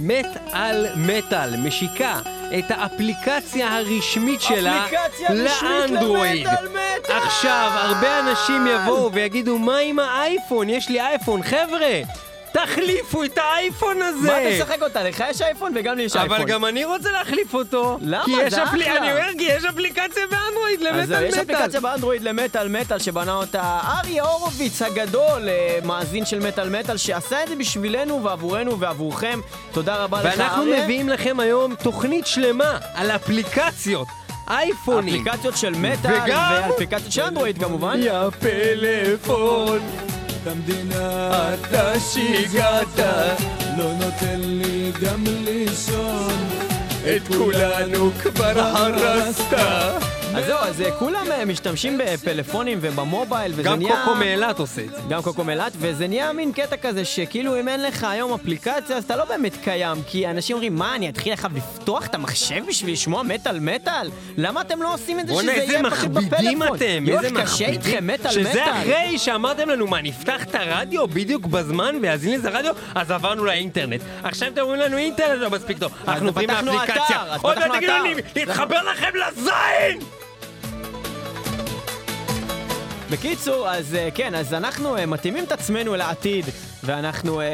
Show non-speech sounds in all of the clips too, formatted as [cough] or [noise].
מת על מטאל משיקה את האפליקציה הרשמית שלה אפליקציה רשמית לאנדרואיד. למטאל! עכשיו, הרבה אנשים יבואו ויגידו, מה עם האייפון? יש לי אייפון. חבר'ה, תחליפו את האייפון הזה! מה אתה משחק אותה? לך יש אייפון וגם לי יש אייפון. אבל גם אני רוצה להחליף אותו. למה? כי יש אפלי-. אני אומר, כי יש אפליקציה באנדרואיד אז זהו, למטאל יש מטאל. אפליקציה באנדרואיד למטאל מטאל שבנה אותה אריה הורוביץ הגדול, אה, מאזין של מטאל מטאל, שעשה את זה בשבילנו ועבורנו ועבורכם. תודה רבה לך ואנחנו אריה. מביאים לכם היום תוכנית שלמה על אפליקציות, אייפונים. אפליקציות של מטאל וגם- ואפליקציות של אנדרואיד כמובן. יא פלאפון, במדינה אתה שיגעת לא נותן לי גם לישון את כולנו כבר הרסת. אז זהו, אז אה, כולם אה, משתמשים בפלאפונים ובמובייל, וזה גם נהיה... קוקו מאילת עושה את זה. גם קוקו מלט, וזה נהיה מין קטע כזה שכאילו אם אין לך היום אפליקציה אז אתה לא באמת קיים, כי אנשים אומרים, מה, אני אתחיל עכשיו לפתוח את המחשב בשביל לשמוע מטאל מטאל? למה אתם לא עושים את זה שזה יהיה פשוט מכבידים בפלאפון? אתם, איזה קשה. איתכם, מטאל שזה מטאל. אחרי שאמרתם לנו, מה, נפתח את הרדיו בדיוק בזמן ויאזין לזה רדיו? אז עברנו לאינטרנט. עכשיו אתם אומרים לנו אינטרנט לא מספיק טוב. אנחנו עוברים לאפליקציה. עוד מעט תגידו לי. להתחבר לכם לזין! בקיצור, אז אה, כן, אז אנחנו אה, מתאימים את עצמנו לעתיד, ואנחנו אה,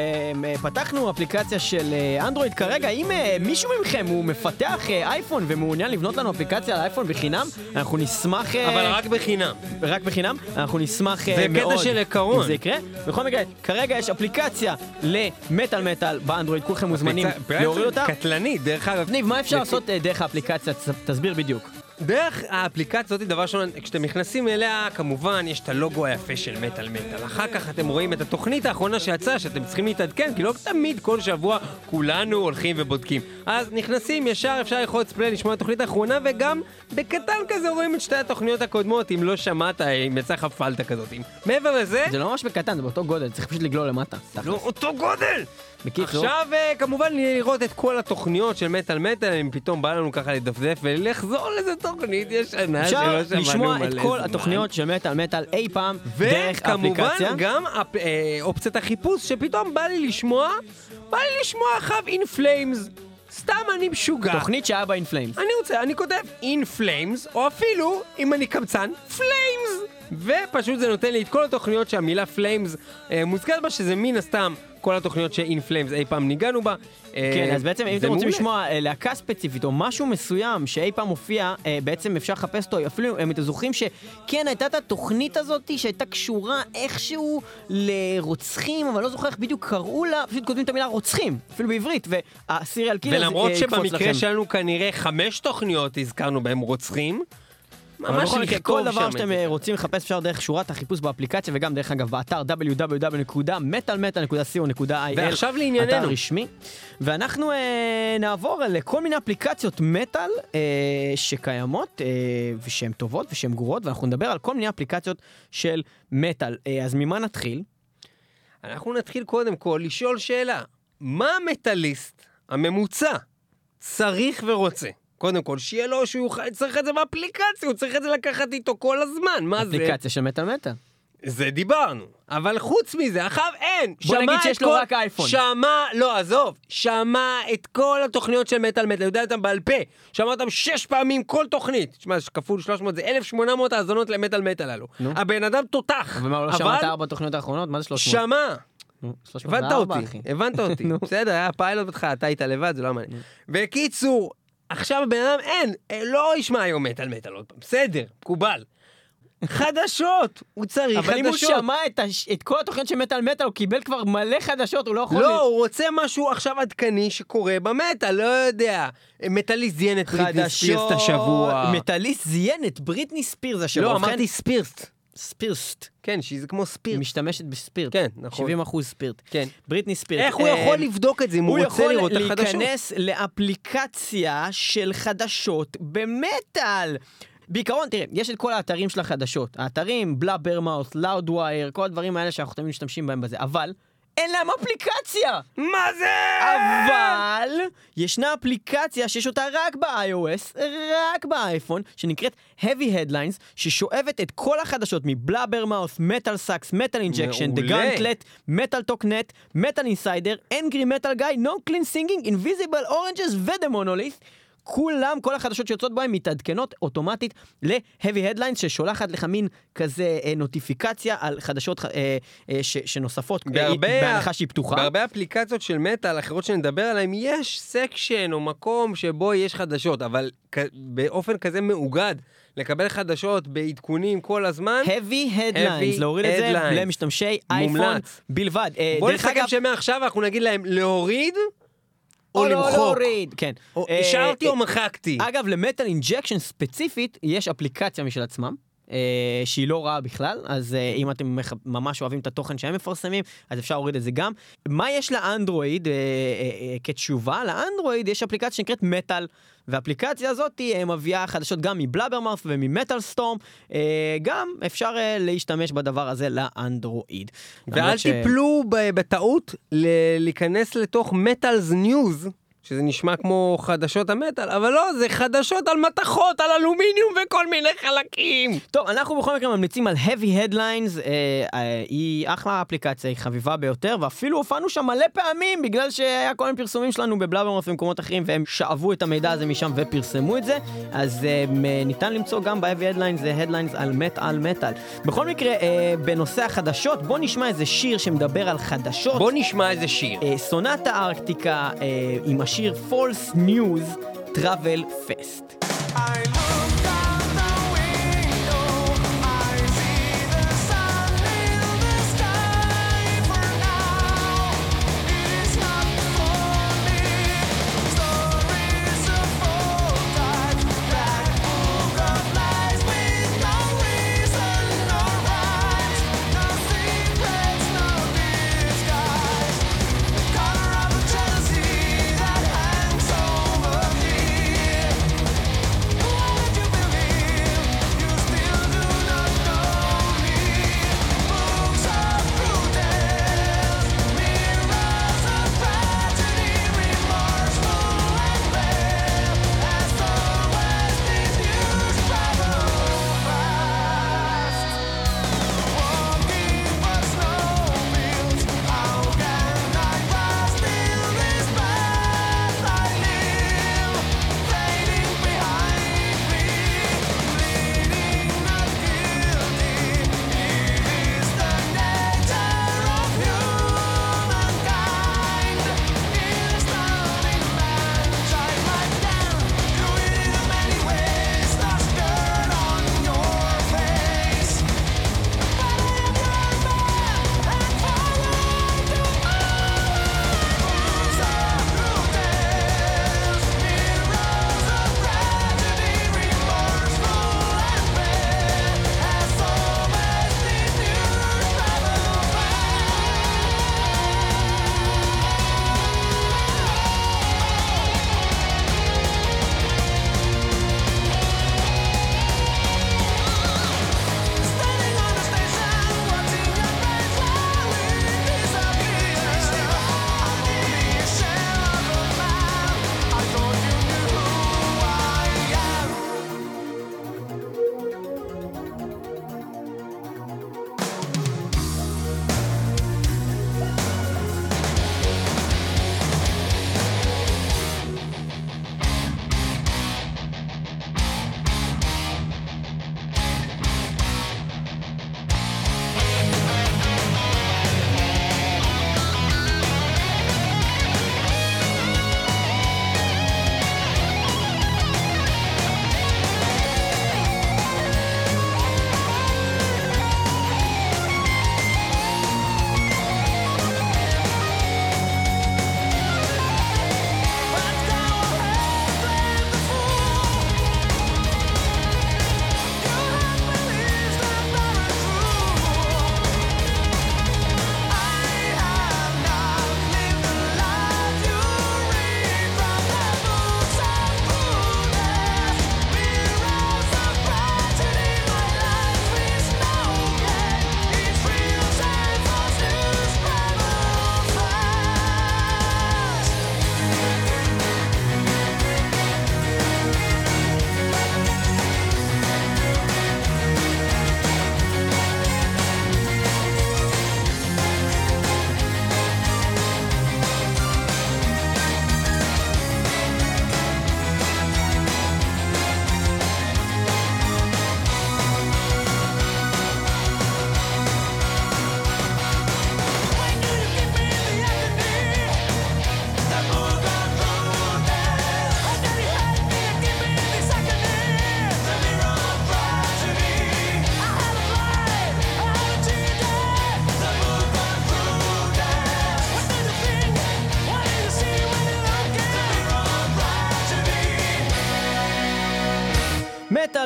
פתחנו אפליקציה של אנדרואיד כרגע. אם מישהו מכם הוא מפתח אייפון ומעוניין לבנות לנו אפליקציה על אייפון בחינם, אנחנו נשמח... אבל רק בחינם. רק בחינם, אנחנו נשמח זה מאוד. קטע של עיקרון. אם זה יקרה. בכל מקרה, כרגע יש אפליקציה למטאל מטאל באנדרואיד, כולכם מוזמנים להוריד אותה. קטלנית, דרך אגב. ניב, מה אפשר לעשות דרך האפליקציה? תס- תסביר בדיוק. דרך האפליקציה הזאת, דבר ראשון, כשאתם נכנסים אליה, כמובן, יש את הלוגו היפה של מטאל מטאל. אחר כך אתם רואים את התוכנית האחרונה שיצאה, שאתם צריכים להתעדכן, כי לא תמיד כל שבוע כולנו הולכים ובודקים. אז נכנסים, ישר אפשר ללחוץ פליי לשמוע את התוכנית האחרונה, וגם בקטן כזה רואים את שתי התוכניות הקודמות, אם לא שמעת, אם יצא לך פלטה כזאת. מעבר לזה, זה לא ממש בקטן, זה באותו גודל, צריך פשוט לגלול למטה. לא אותו גודל! בקיצור, עכשיו אה, כמובן לראות את כל התוכניות של מטאל מטאל, אם פתאום בא לנו ככה לדפדף ולחזור לאיזה תוכנית ישנה אפשר שלא שמענו לשמוע את מלא כל זמן. התוכניות של מטאל מטאל אי פעם דרך וכמובן האפליקציה. גם אפ- אה, אופציית החיפוש, שפתאום בא לי לשמוע, בא לי לשמוע עכשיו In Flames. סתם אני משוגע. תוכנית שהיה בה In Flames. אני רוצה, אני כותב In Flames, או אפילו, אם אני קמצן, Flames! ופשוט זה נותן לי את כל התוכניות שהמילה Flames אה, מוזכרת בה, שזה מן הסתם כל התוכניות ש In Flames אי פעם ניגענו בה. אה, כן, אז בעצם אם אתם רוצים. לשמוע אה, להקה ספציפית או משהו מסוים שאי פעם הופיע, אה, בעצם אפשר לחפש אותו, אפילו אם אתם זוכרים שכן הייתה את התוכנית הזאת שהייתה קשורה איכשהו לרוצחים, אבל לא זוכר איך בדיוק קראו לה, פשוט כותבים את המילה רוצחים, אפילו בעברית, והסיריאל קילר ולמרות יקפוץ שבמקרה לכם. שלנו כנראה חמש תוכניות הזכרנו בהם רוצחים, ממש לכתוב כל דבר שאתם. אה, רוצים לחפש אפשר דרך שורת החיפוש באפליקציה וגם דרך אגב באתר www.metalmetal.co.il ועכשיו לענייננו. אתר רשמי ואנחנו אה, נעבור לכל מיני אפליקציות מטאל אה, שקיימות אה, ושהן טובות ושהן גרועות ואנחנו נדבר על כל מיני אפליקציות של מטאל אה, אז ממה נתחיל? אנחנו נתחיל קודם כל לשאול שאלה, מה המטאליסט הממוצע צריך ורוצה? קודם כל, שיהיה לו שהוא צריך את זה באפליקציה, הוא צריך את זה לקחת איתו כל הזמן, מה זה? אפליקציה של מטאל מטאל. זה דיברנו. אבל חוץ מזה, עכשיו אין. בוא שמע נגיד שיש לו כל- רק אייפון. שמע, לא, עזוב. שמע את כל התוכניות של מטאל מטאל, יודע אותם בעל פה. שמע אותם שש פעמים כל תוכנית. תשמע, כפול 300 זה 1,800 האזונות למטאל מטאל הללו. נו. הבן אדם תותח. ומה, הוא לא אבל שמע את ארבע התוכניות האחרונות? מה זה 300? שמע. נו, 304, הבנת אותי. הבנת אותי. [laughs] בסדר, היה פיילוט אותך, אתה היית לבד, זה לא מעניין. בקיצור, עכשיו הבן אדם אין, אה, לא ישמע היום מטאל מטאל עוד פעם. בסדר, מקובל. חדשות, הוא צריך חדשות. אבל אם הוא שמע את, הש... את כל התוכניות של מטאל מטאל, הוא קיבל כבר מלא חדשות, הוא לא יכול... לא, הוא רוצה משהו עכשיו עדכני שקורה במטאל, לא יודע. מטאליסט זיין את בריטני ספירס את השבוע. מטאליסט זיין את בריטני ספירס השבוע. לא, אמרתי ספירסט. ספירסט. כן, שזה כמו היא ספירט. משתמשת בספירט. כן, נכון. 70 אחוז ספירט. כן. בריטני ספירט. איך הוא אה, יכול לבדוק את זה אם הוא רוצה לראות את הוא החדשות? יכול להיכנס לאפליקציה של חדשות במטאל. בעיקרון, תראה, יש את כל האתרים של החדשות. האתרים, Blabbermouth, Loudwire, כל הדברים האלה שאנחנו תמיד משתמשים בהם בזה. אבל, אין להם אפליקציה! מה זה? אבל ישנה אפליקציה שיש אותה רק ב-iOS, רק באייפון, שנקראת Heavy Headlines, ששואבת את כל החדשות מ Blabbermouth, MetalSucks, Metal Injection, The מעולה. Gauntlet, Metal Talk Net, Metal Insider, Angry Metal Guy, No Clean Singing, Invisible Oranges ו-The Monolith. כולם, כל החדשות שיוצאות בהם מתעדכנות אוטומטית ל-Heavy Headlines ששולחת לך מין כזה אה, נוטיפיקציה על חדשות אה, אה, ש- שנוספות, אה, בהנחה שהיא פתוחה. בהרבה אפליקציות של מטאל אחרות שנדבר עליהן, יש section או מקום שבו יש חדשות, אבל כ- באופן כזה מאוגד, לקבל חדשות בעדכונים כל הזמן, Heavy Headlines, Heavy להוריד את זה. למשתמשי אייפון. בלבד. אה, בוא נסכם אגב, שמעכשיו אנחנו נגיד להם להוריד או או לא למחוק. להוריד, כן. או אה, השארתי אה, או מחקתי. אגב, ל Metal Injection ספציפית, יש אפליקציה משל עצמם. אה, שהיא לא רעה בכלל, אז אה, אם אתם ממש אוהבים את התוכן שהם מפרסמים, אז אפשר להוריד את זה גם. מה יש לאנדרואיד אה, כתשובה? לאנדרואיד יש אפליקציה שנקראת מטאל, והאפליקציה הזאת אה, מביאה חדשות גם מ Blabbermouth ומ Metal Storm, גם אפשר להשתמש בדבר הזה לאנדרואיד. ואל ש- תיפלו בטעות להיכנס לתוך Metals News, שזה נשמע כמו חדשות המטאל, אבל לא, זה חדשות על מתכות, על אלומיניום וכל מיני חלקים. טוב, אנחנו בכל מקרה ממליצים על Heavy Headlines, אה, אה, היא אחלה אפליקציה, היא חביבה ביותר, ואפילו הופענו שם מלא פעמים, בגלל שהיה כל מיני פרסומים שלנו ב Blabbermouth ומקומות אחרים, והם שאבו את המידע הזה משם ופרסמו את זה, אז אה, ניתן למצוא גם ב-Heavy Headlines, זה Headlines על מט על מטאל. בכל מקרה, אה, בנושא החדשות, בוא נשמע איזה שיר שמדבר על חדשות. בוא נשמע איזה שיר. אה, סונטה ארקטיקה אה, עם השיר False News Travel Fest. I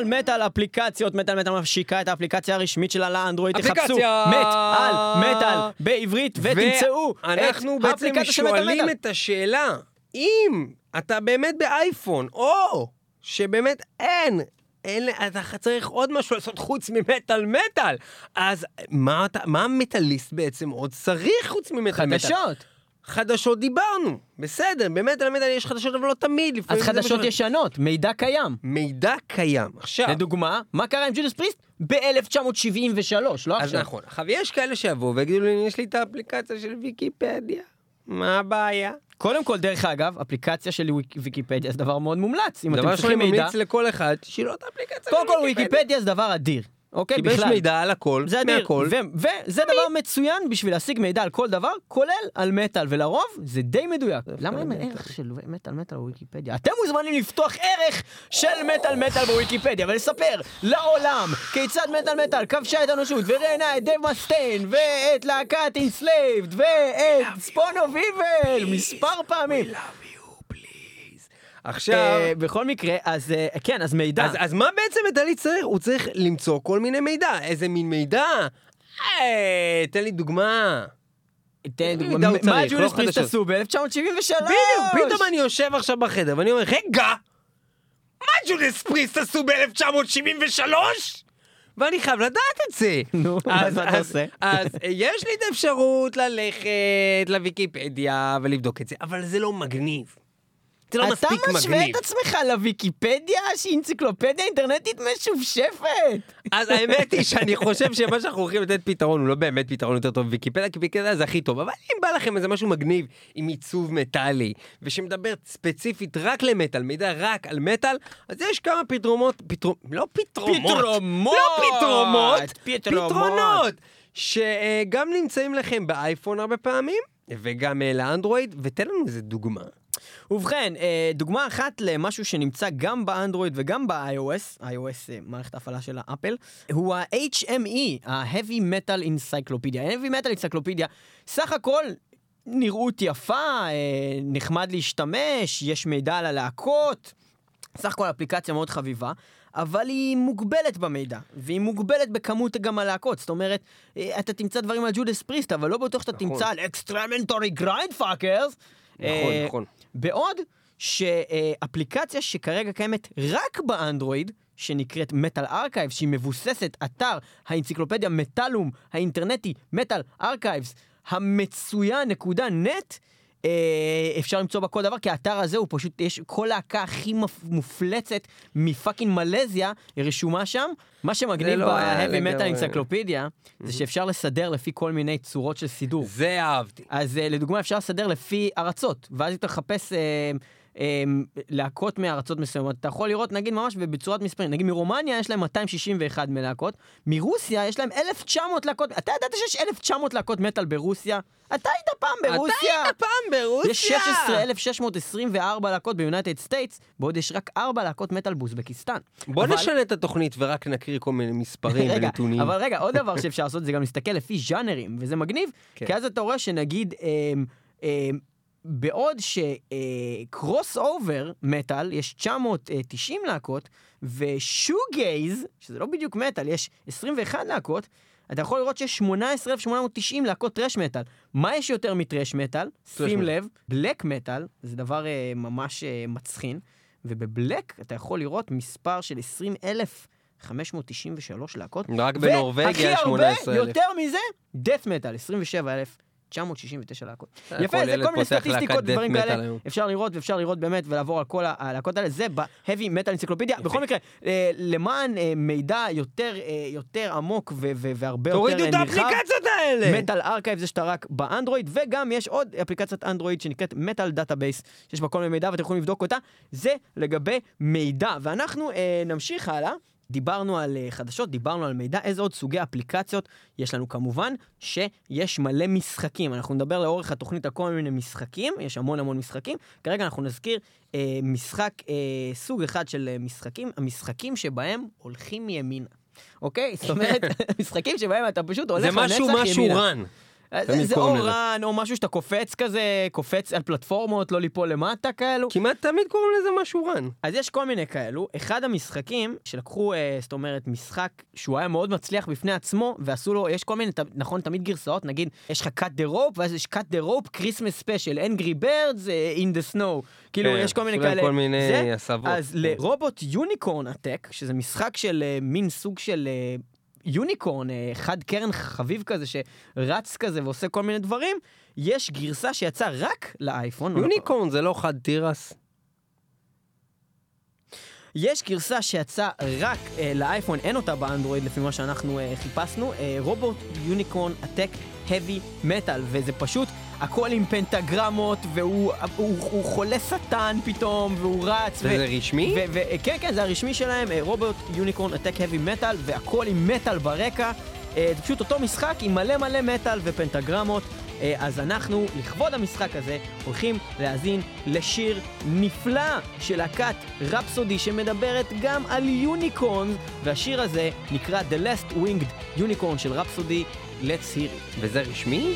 מטאל מטאל אפליקציות, מטאל מטאל מפשיקה את האפליקציה הרשמית שלה לאנדרואיד, תחפשו! מטאל מטאל בעברית ותמצאו אנחנו את בעצם האפליקציה של מטאל שואלים מטאל. את השאלה, אם אתה באמת באייפון, או שבאמת אין, אין, אתה צריך עוד משהו לעשות חוץ ממטאל מטאל, אז מה, אתה, מה המטאליסט בעצם עוד צריך חוץ ממטאל מטאל? חדשות. חדשות דיברנו, בסדר, במטאל מטאל יש חדשות, אבל לא תמיד. אז חדשות משהו- ישנות, מידע קיים. מידע קיים. עכשיו, לדוגמה, מה קרה עם ג'ודס פריסט? ב-1973, לא אז עכשיו. נכון. עכשיו, יש כאלה שיבואו ויגידו לי, יש לי את האפליקציה של ויקיפדיה. מה הבעיה? קודם כל, דרך אגב, אפליקציה של ויק- ויקיפדיה זה דבר מאוד מומלץ. אם אתם דבר שאני צריכים מידע, ממליץ לכל אחד, שיהיה לו את האפליקציה של קודם כל ויקיפדיה זה דבר אדיר. אוקיי, כי יש בכלל. מידע על הכל, זה אדיר, מהכל. ו- וזה דבר מצוין בשביל להשיג מידע על כל דבר, כולל על מטאל, ולרוב זה די מדויק. למה אין ערך של מטאל מטאל בוויקיפדיה? אתם מוזמנים לפתוח ערך של מטאל מטאל בוויקיפדיה ולספר לעולם כיצד מטאל מטאל כבשה את האנושות וראיינה את דייב מסטיין ואת להקת Enslaved ואת Spawn of Evil מספר פעמים. עכשיו, אה, בכל מקרה, אז אה, כן, אז מידע. אז, אז מה בעצם מטאלי צריך? הוא צריך למצוא כל מיני מידע. איזה מין מידע? אה, תן לי דוגמה. תן דוגמה, מה צריך, לא Judas Priest. עשו ב-1973? בדיוק, פתאום אני יושב עכשיו בחדר ואני אומר, רגע, מה ג'ודס פריסט עשו ב-1973? ואני חייב לדעת את זה. [laughs] נו, אז, מה אתה עושה? אז יש לי את האפשרות ללכת לוויקיפדיה ולבדוק את זה, אבל זה לא מגניב. זה לא מספיק אתה משווה מגניב. את עצמך לוויקיפדיה שהיא אנציקלופדיה אינטרנטית משופשפת. אז האמת היא שאני חושב שמה שאנחנו הולכים לתת פתרון הוא לא באמת פתרון יותר טוב בוויקיפדיה, כי ויקיפדיה זה הכי טוב. אבל אם בא לכם איזה משהו מגניב עם עיצוב מטאלי, ושמדבר ספציפית רק למטאל, מידע רק על מטאל, אז יש כמה פתרומות, לא פתרומות, פתרומות! לא פתרומות, פתרומות. פתרונות, שגם נמצאים לכם באייפון הרבה פעמים, וגם אה, לאנדרואיד, ותן לנו איזה דוגמה. ובכן, אה, דוגמה אחת למשהו שנמצא גם באנדרואיד וגם ב-iOS, iOS אה, מערכת ההפעלה של האפל, הוא ה-HME, ה-Heavy Metal Encyclopedia. ה-Heavy Metal Encyclopedia, סך הכל נראות יפה, אה, נחמד להשתמש, יש מידע על הלהקות, סך הכל אפליקציה מאוד חביבה. אבל היא מוגבלת במידע, והיא מוגבלת בכמות גם הלהקות. זאת אומרת, אתה תמצא דברים על Judas Priest, אבל לא בטוח שאתה נכון. תמצא על Excrementory Grindfuckers. נכון, נכון. בעוד שאפליקציה שכרגע קיימת רק באנדרואיד, שנקראת Metal Archives, שהיא מבוססת אתר האנציקלופדיה Metallum האינטרנטי, Metal Archives, המצוין נקודה נט, אפשר למצוא בה כל דבר, כי האתר הזה הוא פשוט, יש כל להקה הכי מופלצת מ fucking מלזיה רשומה שם. מה שמגניב לא ב-Heavy Metal. אנציקלופדיה, זה שאפשר לסדר לפי כל מיני צורות של סידור. זה אהבתי. אז אה, לדוגמה אפשר לסדר לפי ארצות, ואז אתה מחפש אה, להקות מארצות מסוימות. אתה יכול לראות נגיד ממש בצורת מספרים, נגיד מרומניה יש להם 261 מלהקות, מרוסיה יש להם 1,900 להקות, אתה ידעת שיש 1,900 להקות מטאל ברוסיה? אתה היית פעם ברוסיה? אתה היית פעם ברוסיה. יש 16,624 להקות ב United States, בעוד יש רק 4 להקות מטאל באוזבקיסטן. בוא אבל- נשנה את התוכנית ורק נקריא כל מיני מספרים רגע, ונתונים. אבל רגע, עוד דבר שאפשר לעשות זה גם להסתכל לפי ז'אנרים, וזה מגניב, כן. כי אז אתה רואה שנגיד, אמ, אמ, בעוד ש crossover metal, יש 990 להקות, ושוגייז, שזה לא בדיוק מטאל, יש 21 להקות, אתה יכול לראות שיש 18,890 להקות טרש מטאל. מה יש יותר מטרש מטאל? שים. לב, בלק מטאל, זה דבר אה, ממש אה, מצחין, ובבלק אתה יכול לראות מספר של 20,593 להקות. רק בנורבגיה והכי 18,000. הרבה, יותר מזה, death metal, 27,969 להקות. אה, יפה, זה כל מיני סטטיסטיקות metal כאלה. אפשר לראות ואפשר לראות באמת ולעבור על כל הלהקות האלה, זה ב-heavy metal אנציקלופדיה. בכל מקרה, אה, למען אה, מידע יותר אה, יותר עמוק והרבה יותר תורידו אה, את נרחב, האפליקציות האלה! Metal Archives זה שאתה רק באנדרואיד, וגם יש עוד אפליקציית אנדרואיד שנקראת Metal Database, שיש בה כל מיני מידע ואתם יכולים לבדוק אותה. זה לגבי מידע. ואנחנו אה, נמשיך הלאה. דיברנו על אה, חדשות, דיברנו על מידע, איזה עוד סוגי אפליקציות יש לנו כמובן, שיש מלא משחקים. אנחנו נדבר לאורך התוכנית על כל מיני משחקים, יש המון המון משחקים. כרגע אנחנו נזכיר אה, משחק, אה, סוג אחד של אה, משחקים, המשחקים שבהם הולכים ימינה. אוקיי? זאת אומרת, [laughs] משחקים שבהם אתה פשוט הולך זה לנצח משהו ימינה. משהו רן. זה, תמיד זה או. רן, או משהו שאתה קופץ כזה, קופץ על פלטפורמות, לא ליפול למטה כאלו. כמעט תמיד קוראים לזה משהו רן. אז יש כל מיני כאלו. אחד המשחקים שלקחו, אה, זאת אומרת, משחק שהוא היה מאוד מצליח בפני עצמו, ועשו לו, יש כל מיני, נכון, תמיד גרסאות, נגיד, יש לך cut the rope, ואז יש cut the rope, Christmas special, Angry Birds אה, in the snow. כאילו, כן, יש כל מיני כאלה. כל מיני זה, הסבות. אז כן. לרובוט יוניקורן הטק, שזה משחק של אה, מין סוג של... יוניקורן, אה, חד קרן חביב כזה שרץ כזה ועושה כל מיני דברים, יש גרסה שיצאה רק לאייפון. יוניקורן זה לא חד תירס. יש גרסה שיצאה רק אה, לאייפון, אין אותה באנדרואיד לפי מה שאנחנו אה, חיפשנו, אה, רובוט יוניקורן הטק heavy מטאל, וזה פשוט הכל עם פנטגרמות, והוא הוא, הוא חולה שטן פתאום, והוא רץ. וזה רשמי? ו- ו- כן, כן, זה הרשמי שלהם, אה, רובוט יוניקורן הטק heavy מטאל, והכל עם מטאל ברקע. אה, זה פשוט אותו משחק עם מלא מלא מטאל ופנטגרמות. אה, אז אנחנו, לכבוד המשחק הזה, הולכים להאזין לשיר נפלא של להקת רפסודי שמדברת גם על יוניקורן, והשיר הזה נקרא The Last Winged Unicorn של רפסודי, Let's hear it. וזה רשמי?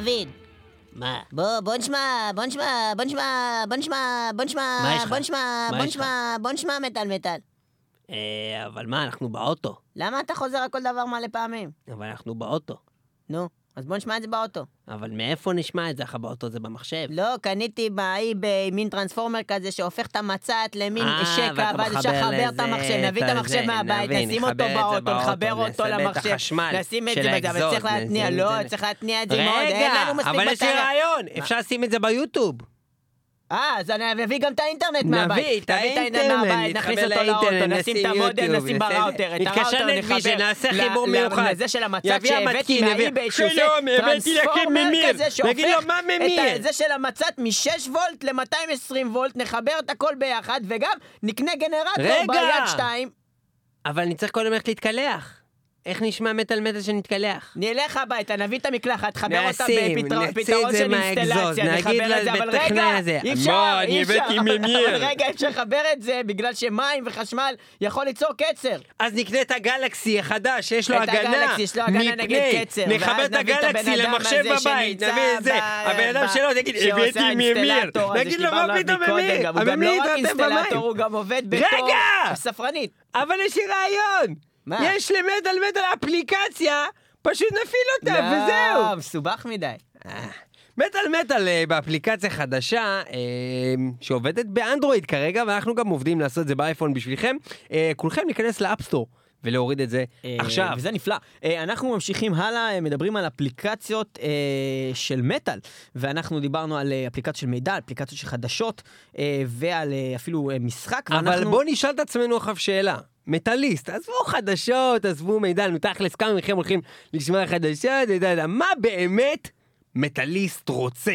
דוד, מה? בוא, בוא נשמע, בוא נשמע, בוא נשמע, בוא נשמע, בוא נשמע? בוא נשמע, בוא? נשמע, בוא נשמע מטאל מטאל. אה, אבל מה, אנחנו באוטו. למה אתה חוזר על כל דבר מלא פעמים? אבל אנחנו באוטו. נו, אז בוא נשמע את זה באוטו. אבל מאיפה נשמע את זה? איך באוטו זה במחשב. לא, קניתי באי במין טרנספורמר כזה שהופך את המצת למין אה, שקע, ואז אפשר לחבר את המחשב, נביא את המחשב מהבית, נשים אותו באוטו, נחבר אותו למחשב, נשים את זה בזה, אבל צריך להתניע, לא. צריך להתניע את זה מאוד, אין רגע, לנו מספיק אבל יש לי. רעיון, אפשר לשים את זה ביוטיוב. אה, אז אני אביא גם את האינטרנט נביא מהבית. את האינטרנט, נכניס אותו לאוטו, נשים את המודל, נשים בראוטר, את הראוטר נחבר נעשה חיבור מיוחד. לזה של יביא שהבאתי מהאיביי, שעושה שלום, הבאתי לכם טרנספורמר ממיר. כזה נגיד לו, שהופך מה ממיר? את זה של המצת מ-6 וולט ל-220 וולט, נחבר את הכל ביחד, וגם נקנה גנרטור. ביד 2, אבל אני צריך קודם ללכת להתקלח. איך נשמע מטאל מטאל שנתקלח? נלך הביתה, נביא את המקלחת, נחבר אותה בפתרון את של אינסטלציה, נגיד נחבר את זה, אבל רגע, אי אפשר, אי אפשר, הבאתי [laughs] ממיר. אבל רגע, אי אפשר לחבר את זה בגלל שמים וחשמל יכול ליצור קצר. אז נקנה את הגלקסי החדש, שיש לו את הגנה. הגלקסי, יש לו הגנה נגד מפני- קצר, נחבר את את הגלקסי למחשב בבית, נביא את זה. הבן אדם שלו שעושה הבאתי ממיר. נגיד לו, מה פתאום ממיר? גם- הוא גם הממיר התרטב במים. הוא גם עובד בתור! ספרנית. אבל יש לי רעיון. מה? יש למטאל מטאל אפליקציה, פשוט נפעיל אותה, וזהו. לא, מסובך מדי. מטאל מטאל אה, באפליקציה חדשה אה, שעובדת באנדרואיד כרגע, ואנחנו גם עובדים לעשות את זה באייפון בשבילכם. אה, כולכם להיכנס לאפסטור ולהוריד את זה אה, עכשיו. וזה נפלא. אה, אנחנו ממשיכים הלאה, אה, מדברים על אפליקציות אה, של מטאל, ואנחנו דיברנו על אה, אפליקציות של מידע, אפליקציות של חדשות, אה, ועל אה, אפילו אה, משחק, אבל ואנחנו... בוא נשאל את עצמנו עכשיו שאלה. מטאליסט, עזבו חדשות, עזבו מידע, נו תכלס כמה מכם הולכים לשמוע חדשות, מה באמת מטאליסט רוצה?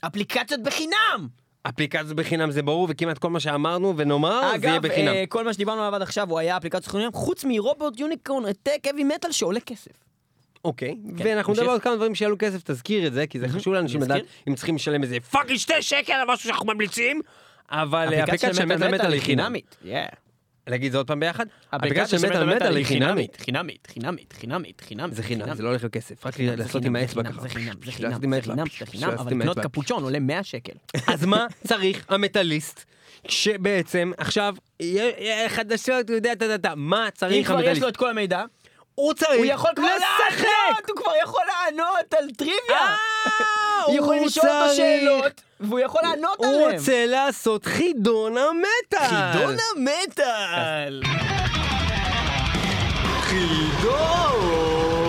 אפליקציות בחינם! אפליקציות בחינם זה ברור, וכמעט כל מה שאמרנו ונאמר, זה יהיה אגב, בחינם. אה, כל מה שדיברנו עליו עד עכשיו הוא היה אפליקציות חינם, חוץ מרובוט יוניקורן טק אבי מטאל שעולה כסף. אוקיי, כן, ואנחנו. נדבר על כמה דברים שיעלו כסף, תזכיר את זה, כי זה חשוב לאנשים. לדעת אם צריכים לשלם איזה fucking שתי שקל על משהו שאנחנו ממליצים, אבל אה, אפליקציה של מטאל היא חינם. להגיד זה עוד פעם ביחד? אפליקציה של מטאל מטאל היא חינמית. חינמית, חינמית, חינמית, חינמית. זה חינם, זה לא הולך לכסף, רק לעשות עם האצבע ככה. זה חינם, זה חינם, זה. חינם, זה חינם, אבל לקנות. קפוצ'ון עולה 100 שקל. אז מה צריך המטאליסט? שבעצם עכשיו חדשות, הוא יודע, טה טה טה, מה אם צריך כבר יש המטאליסט? לו את כל המידע, הוא צריך הוא יכול כבר לשחק! לענות, הוא כבר יכול לענות על טריוויה. אה, יכולים הוא לשאול אותו שאלות, והוא יכול לענות הוא עליהן. רוצה לעשות חידון המטאל! חידון המטאל! חידון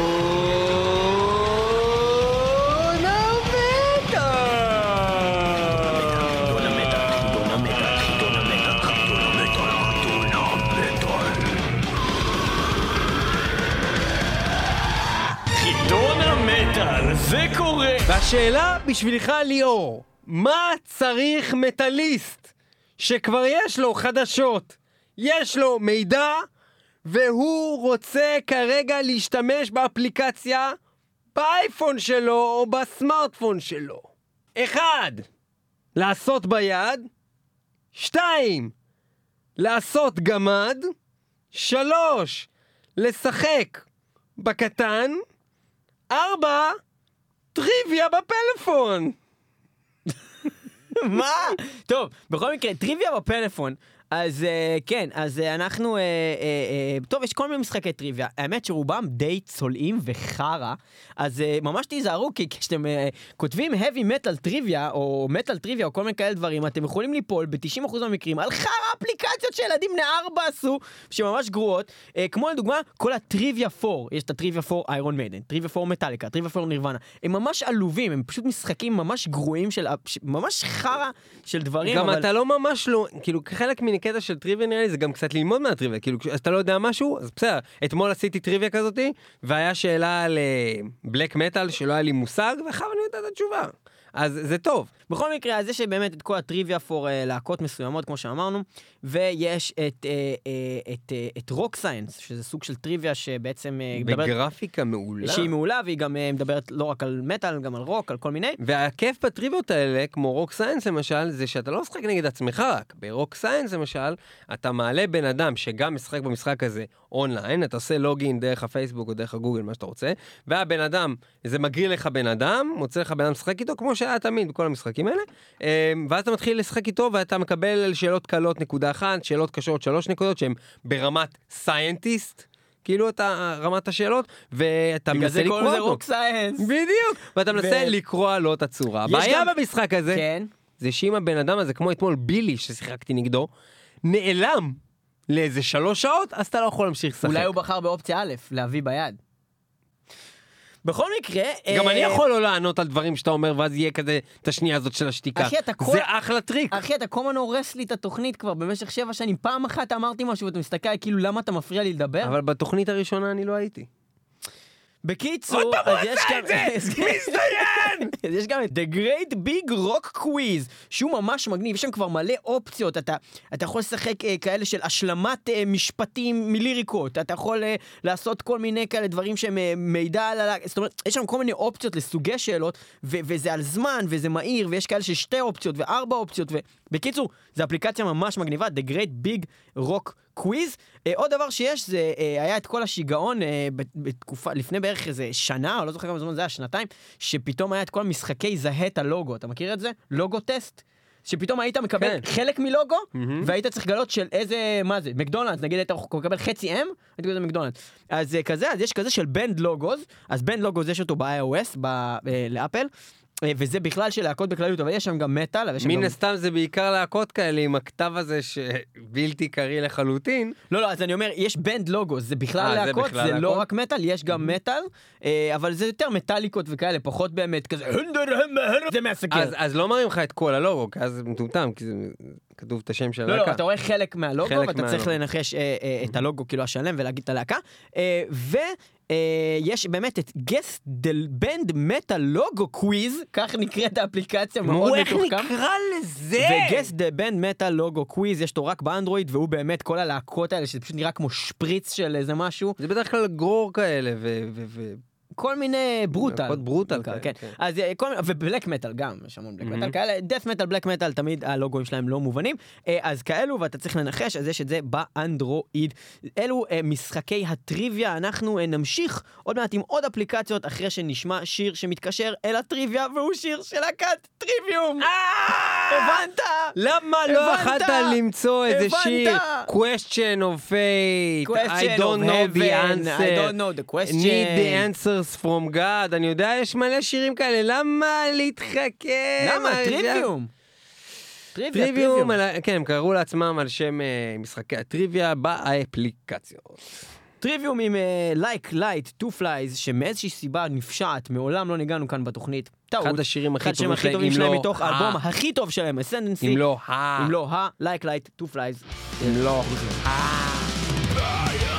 והשאלה בשבילך ליאור, מה צריך מטאליסט שכבר יש לו חדשות, יש לו מידע, והוא רוצה כרגע להשתמש באפליקציה באייפון שלו או בסמארטפון שלו? אחד, לעשות ביד, שתיים, לעשות גמד, שלוש, לשחק בקטן, ארבע, טריוויה בפלאפון. מה? טוב, בכל מקרה, טריוויה בפלאפון. אז uh, כן, אז uh, אנחנו, uh, uh, uh, טוב, יש כל מיני משחקי טריוויה. האמת שרובם די צולעים וחרא, אז uh, ממש תיזהרו, כי כשאתם uh, כותבים heavy metal טריוויה, או metal טריוויה, או כל מיני כאלה דברים, אתם יכולים ליפול ב-90% מהמקרים על חרא אפליקציות שילדים בני ארבע עשו, שממש גרועות. Uh, כמו לדוגמה, כל הטריוויה 4, יש את הטריוויה 4 איירון מיידן, טריוויה 4 מטאליקה, טריוויה 4 נירוונה. הם ממש עלובים, הם פשוט משחקים ממש גרועים של, ממש חרא של דברים. גם אבל... אתה לא ממש לא, כאילו כחלק מקטע של טריוויה נראה לי זה גם קצת ללמוד מהטריוויה, כאילו אז אתה לא יודע משהו, אז בסדר. אתמול עשיתי טריוויה כזאתי, והיה שאלה על בלק מטאל שלא היה לי מושג, ואחר אני יודע את התשובה. אז זה טוב. בכל מקרה, אז יש באמת את כל הטריוויה פור אה, להקות מסוימות, כמו שאמרנו, ויש את, אה, אה, את, אה, את Rock Science, שזה סוג של טריוויה שבעצם מדברת... בגרפיקה מעולה. שהיא מעולה, והיא גם אה, מדברת לא רק על מטאל, גם על רוק, על כל מיני. והכיף בטריוויות האלה, כמו Rock Science למשל, זה שאתה לא משחק נגד עצמך רק. ב Rock Science למשל, אתה מעלה בן אדם שגם משחק במשחק הזה אונליין, אתה עושה login דרך הפייסבוק או דרך הגוגל, מה שאתה רוצה, והבן אדם, זה מגריל לך בן אדם, מוצא לך בן אדם לשחק איתו, כמו שהיה תמיד בכל המשחקים האלה, אה, ואז אתה מתחיל לשחק איתו ואתה מקבל על שאלות קלות נקודה אחת, שאלות קשות שלוש נקודות, שהן ברמת scientist. כאילו אתה רמת השאלות, ואתה בגלל מנסה זה לקרוא קוראים לזה. Rock Science. בדיוק, ואתה מנסה ו- לקרוע לו את הצורה. הבעיה גם- במשחק הזה, כן. זה שאם הבן אדם הזה, כמו אתמול בילי ששיחקתי נגדו, נעלם לאיזה שלוש שעות, אז אתה לא יכול להמשיך לשחק. אולי הוא בחר באופציה א', להביא ביד. בכל מקרה... גם אה, אני יכול לא לענות על דברים שאתה אומר, ואז יהיה כזה את השנייה הזאת של השתיקה. אחי, אתה כל- זה אחלה טריק. אחי, אתה כל הזמן הורס לי את התוכנית כבר במשך שבע שנים. פעם אחת אמרתי משהו ואתה מסתכל כאילו למה אתה מפריע לי לדבר? אבל בתוכנית הראשונה אני לא הייתי. בקיצור, אז יש גם... את זה! [laughs] מצטיין! [laughs] אז יש גם את The Great Big Rock Quiz, שהוא ממש מגניב, יש שם כבר מלא אופציות, אתה, אתה יכול לשחק אה, כאלה של השלמת אה, משפטים מליריקות, אתה יכול אה, לעשות כל מיני כאלה דברים שהם אה, מידע על ה... זאת אומרת, יש שם כל מיני אופציות לסוגי שאלות, ו- וזה על זמן, וזה מהיר, ויש כאלה של שתי אופציות וארבע אופציות, ובקיצור, זו אפליקציה ממש מגניבה, The Great Big Rock קוויז. אה, עוד דבר שיש, זה אה, היה את כל השיגעון אה, בת- בתקופה, לפני בערך איזה שנה, או לא זוכר כמה זמן זה היה, שנתיים, שפתאום היה את כל המשחקי זהה את הלוגו, אתה מכיר את זה? לוגו טסט. שפתאום היית מקבל כן. חלק מלוגו, מהמם. והיית צריך לגלות של איזה, מה זה, מקדונלדס, נגיד היית מקבל חצי M, הייתי קורא לזה מקדונלדס. אז כזה, אז יש כזה של Band Logos, אז Band Logos יש אותו ב-iOS, לאפל, וזה בכלל של להקות בכלליות, אבל יש שם גם מטאל, מן. הסתם זה בעיקר להקות כאלה עם הכתב הזה שבלתי קריא לחלוטין. לא, לא, אז אני אומר, יש Band Logo, זה בכלל אה, זה להקות, זה לא? רק מטאל, יש גם מטאל, אה, אבל זה יותר מטאליקות וכאלה, פחות באמת כזה, זה מהסקר. אז, אז לא מראים לך את כל הלוגו, כי אז זה מטומטם, כי זה כתוב את השם של לא, לא, הלהקה. אתה רואה חלק מהלוגו, חלק ואתה צריך מהלוגו. לנחש אה, אה, את הלוגו כאילו השלם ולהגיד את הלהקה. אה, ויש באמת את Guess the Band Metal Logo Quiz, כך נקראת האפליקציה, מאוד מו, איך מתוחכם. נקרא לזה? ו Guess the Band Metal Logo Quiz, יש אותו רק באנדרואיד, והוא באמת כל הלהקות האלה, שזה פשוט נראה כמו שפריץ של איזה משהו. זה בדרך כלל גרור כאלה, ו... ו, ו... כל מיני brutal. brutal כאלה, כן. כן. אז אה, כל מיני, ו black metal גם, יש המון black. metal כאלה, death metal, black metal, תמיד הלוגוים שלהם לא מובנים. אה, אז כאלו, ואתה צריך לנחש, אז יש את זה באנדרואיד. אלו אה, משחקי הטריוויה, אנחנו נמשיך עוד מעט עם עוד אפליקציות, אחרי שנשמע שיר שמתקשר אל הטריוויה, והוא שיר של להקת טריוויום. הבנת? למה לא? יכלת למצוא איזה? שיר? question of fate, I don't know the answer, I don't know the question. Answers from God, אני יודע, יש מלא שירים כאלה, למה להתחכם? למה? Trivium. Trivium, ה- כן, הם קראו לעצמם על שם אה, משחקי הטריוויה באפליקציות. Trivium עם Like Light to the Flies שמאיזושהי סיבה נפשעת מעולם לא ניגענו כאן בתוכנית. טעות. אחד השירים הכי טובים הכי טובים שלהם, לא מתוך ה- האלבום הכי טוב שלהם, Ascendancy. אם לא ה... אם לא ה Like Light to the Flies. אם לא Well,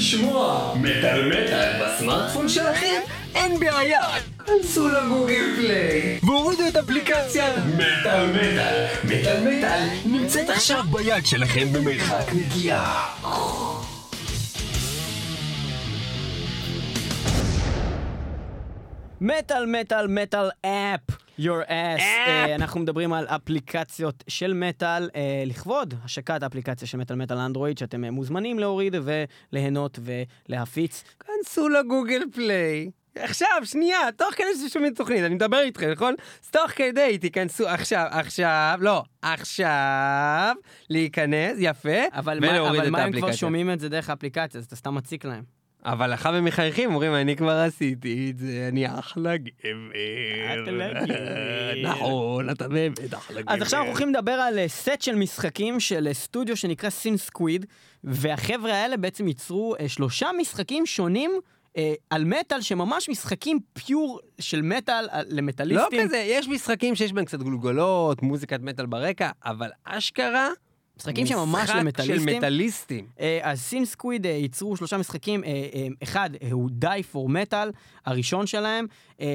לשמוע מטאל מטאל בסמארטפון שלכם? אין בעיה! כנסו לגוגל פליי והורידו את אפליקציה מטאל מטאל. מטאל מטאל נמצאת עכשיו ביד שלכם במרחק נגיעה. מטאל, מטאל, מטאל אפ, your ass. אה, אנחנו מדברים על אפליקציות של מטאל, אה, לכבוד השקת האפליקציה של מטאל מטאל אנדרואיד, שאתם אה, מוזמנים להוריד וליהנות ולהפיץ. כנסו ל Google Play. עכשיו, שנייה, תוך כדי שאתם שומעים תוכנית, אני מדבר איתכם, נכון? אז תוך כדי, תיכנסו עכשיו, עכשיו, לא, עכשיו, להיכנס, יפה, אבל מה, ולהוריד אבל את מה הם כבר האפליקציה. שומעים את זה דרך האפליקציה, אז אתה סתם מציק להם. אבל אחר הם מחייכים, אומרים, אני כבר עשיתי את זה, אני אחלה גבר. נכון, אתה באמת אחלה גבר. אז עכשיו אנחנו הולכים לדבר על אה, סט של משחקים של אה, סטודיו שנקרא Sin Squid, והחבר'ה האלה בעצם ייצרו אה, שלושה משחקים שונים. אה, על מטאל שממש משחקים pure של מטאל אה, לא למטאליסטים. כזה, יש משחקים שיש בהם קצת גולגולות, מוזיקת מטאל ברקע, אבל אשכרה, משחקים שממש משחק של למטאליסטים. מטאליסטים. אה, אז Sin Squid אה, ייצרו שלושה משחקים, אה, אחד הוא Die for Metal, הראשון שלהם,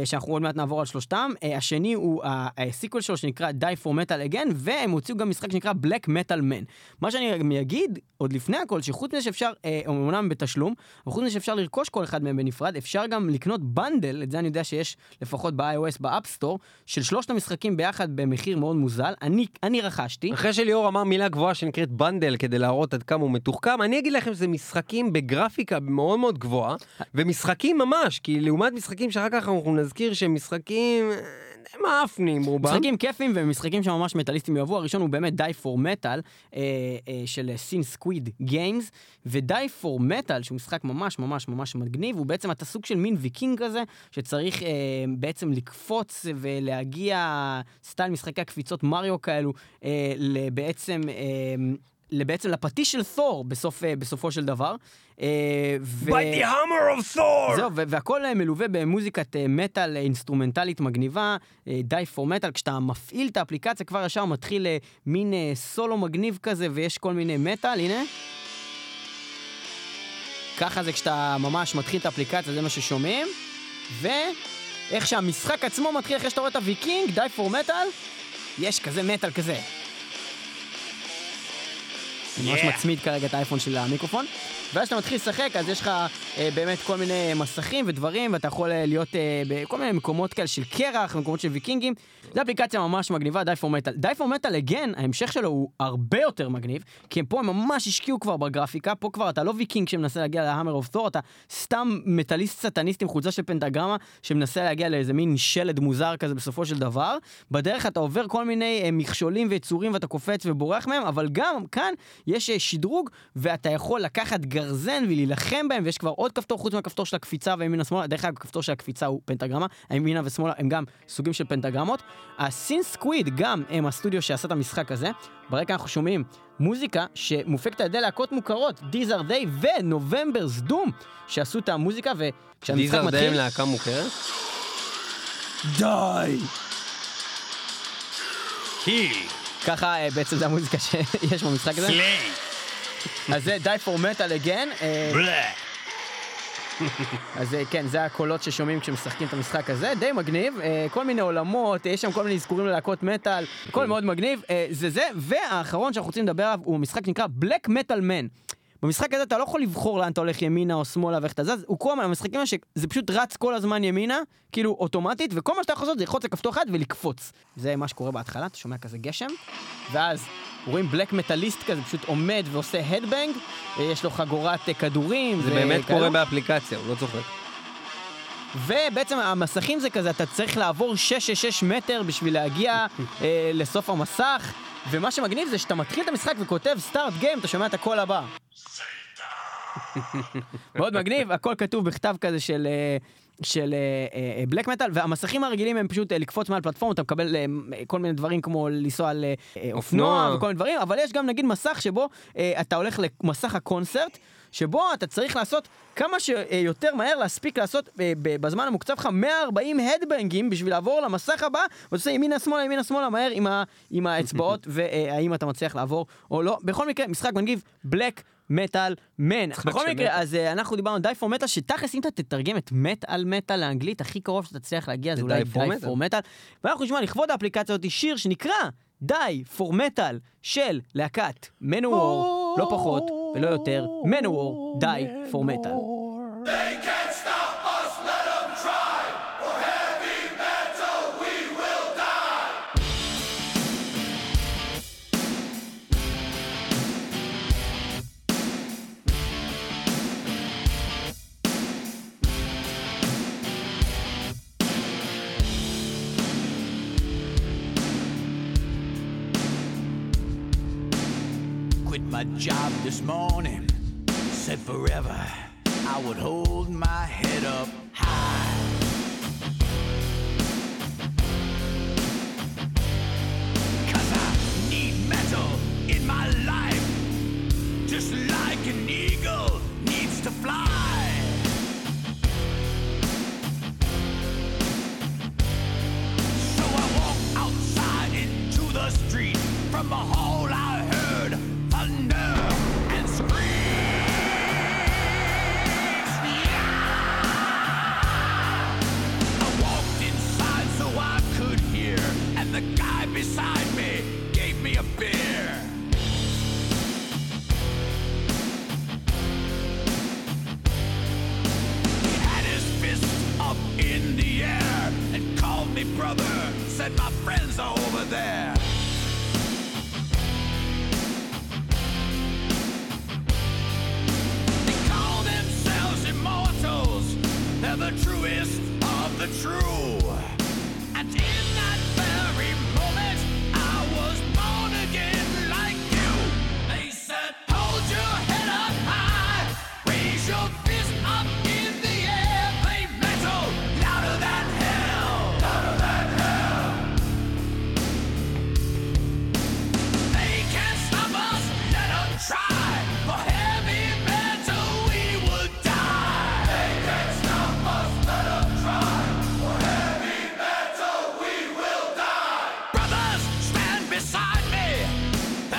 שאנחנו עוד מעט נעבור על שלושתם, השני הוא ה sequel שלו שנקרא Die for Metal Again, והם הוציאו גם משחק שנקרא Black Metal Man. מה שאני אגיד, עוד לפני הכל, שחוץ מזה שאפשר, אומנם בתשלום, וחוץ מזה שאפשר לרכוש כל אחד מהם בנפרד, אפשר גם לקנות bundle, את זה אני יודע שיש לפחות ב-iOS ב App Store, של שלושת המשחקים ביחד במחיר מאוד מוזל, אני, אני רכשתי. אחרי שליאור אמר מילה גבוהה שנקראת bundle כדי להראות עד כמה הוא מתוחכם, אני אגיד לכם שזה משחקים בגרפיקה מאוד מאוד גבוהה, ומשחקים ממש, כי לעומת משחקים שאחר כך אנחנו נזכיר שהם משחקים די מאפנים רובם. משחקים כיפים ומשחקים שממש מטאליסטים יאהבו. הראשון הוא באמת Metal אה, אה, של Sin Squid Games, ו-Die for Metal, שהוא משחק ממש ממש ממש מגניב, הוא בעצם אתה סוג של מין ויקינג כזה, שצריך אה, בעצם לקפוץ ולהגיע, סטייל משחקי הקפיצות מריו כאלו, אה, בעצם... אה, בעצם לפטיש של תור בסוף, אה, בסופו של דבר. אה, ו... By the hammer of Thor! זהו, והכל אה, מלווה במוזיקת מטאל אינסטרומנטלית מגניבה, Die for Metal, כשאתה מפעיל את האפליקציה כבר ישר מתחיל מין סולו מגניב כזה ויש כל מיני מטאל, הנה. ככה זה כשאתה ממש מתחיל את האפליקציה, זה מה ששומעים. ואיך שהמשחק עצמו מתחיל אחרי שאתה רואה את הוויקינג, Die for Metal, יש כזה מטאל כזה. אני ממש מצמיד כרגע את האייפון של המיקרופון. ואז כשאתה מתחיל לשחק, אז יש לך אה, באמת כל מיני מסכים ודברים, ואתה יכול אה, להיות אה, בכל מיני מקומות כאלה של קרח, מקומות של ויקינגים. זו אפליקציה ממש מגניבה, Metal. Die for Metal, again, ההמשך שלו הוא הרבה יותר מגניב, כי פה הם ממש השקיעו כבר בגרפיקה, פה כבר אתה לא ויקינג שמנסה להגיע ל hammer of Thor, אתה סתם מטאליסט סטניסט עם חולצה של פנטגרמה, שמנסה להגיע לאיזה מין שלד מוזר כזה בסופו של דבר. בדרך אתה עובר כל מיני אה, מכשולים ויצורים ואתה קופץ ובורח מהם, אבל גם כאן יש אה, שדרוג, ואתה יכול לקחת גרזן ולהילחם בהם, ויש כבר עוד כפתור חוץ מהכפתור של הקפיצה וימינה שמאלה. דרך אגב, הכפתור של הקפיצה הוא פנטגרמה, הימינה ושמאלה הם גם סוגים של פנטגרמות. הסין סקוויד גם הם הסטודיו שעשה את המשחק הזה. ברקע אנחנו שומעים מוזיקה שמופקת על ידי להקות מוכרות, דיזר דיי ונובמברס דום, שעשו את המוזיקה, וכשהמשחק דיזר די מתחיל... הם להקה מוכרת? די! קיל, ככה אה, בעצם זה המוזיקה שיש במשחק הזה. פליי, אז זה Die for Metal Again. אה, בלה. אז אה, כן, זה הקולות ששומעים כשמשחקים את המשחק הזה, די מגניב, אה, כל מיני עולמות, יש שם כל מיני אזכורים ללהקות מטאל, הכל מאוד מגניב, זה זה, והאחרון שאנחנו רוצים לדבר עליו הוא משחק שנקרא Black Metal Man. במשחק הזה אתה לא יכול לבחור לאן אתה הולך ימינה או שמאלה ואיך אתה זז, הוא כל הזמן, המשחקים האלה שזה פשוט רץ כל הזמן ימינה, כאילו אוטומטית, וכל מה שאתה יכול לעשות זה ללחוץ על כפתור אחד ולקפוץ. זה מה שקורה בהתחלה, אתה שומע כזה גשם, ואז רואים בלק מטאליסט כזה, פשוט עומד ועושה הדבנג, יש לו חגורת אה, כדורים. זה באמת וכאלו. קורה באפליקציה, הוא לא צוחק. ובעצם המסכים זה כזה, אתה צריך לעבור 666 מטר בשביל להגיע אה, לסוף המסך, ומה שמגניב זה שאתה מתחיל את המשחק וכותב סטארט גיים, אתה שומע את הקול הבא. מאוד מגניב, הכל כתוב בכתב כזה של, אה, של בלק מטאל, והמסכים הרגילים הם פשוט אה, לקפוץ מעל פלטפורמה, אתה מקבל אה, כל מיני דברים כמו לנסוע על אה, אופנוע. וכל מיני דברים, אבל יש גם נגיד מסך שבו אה, אתה הולך למסך הקונצרט, שבו אתה צריך לעשות כמה שיותר מהר להספיק לעשות אה, בזמן המוקצב לך 140 הדבנגים בשביל לעבור למסך הבא, ואתה עושה ימינה שמאלה ימינה שמאלה מהר עם, ה, עם האצבעות, [laughs] והאם אתה מצליח לעבור או לא. בכל מקרה, משחק מנגיב, בלק מטאל מן. בכל מקרה. אז אה, אנחנו דיברנו די פור מטאל, שתכלס אם אתה תתרגם את מטאל מטאל לאנגלית, הכי קרוב שתצליח להגיע זה אולי די. פור מטאל. ואנחנו נשמע לכבוד האפליקציה הזאת שיר שנקרא די פור מטאל של להקת מנוור, לא פחות ולא יותר, מנוור, די פור מטאל. Job this morning. Said forever I would hold my head up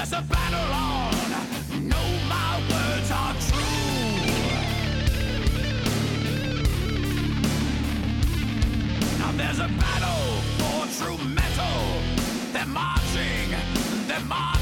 There's a battle on. My words are true. Now there's a battle for true metal. They're marching, they're marching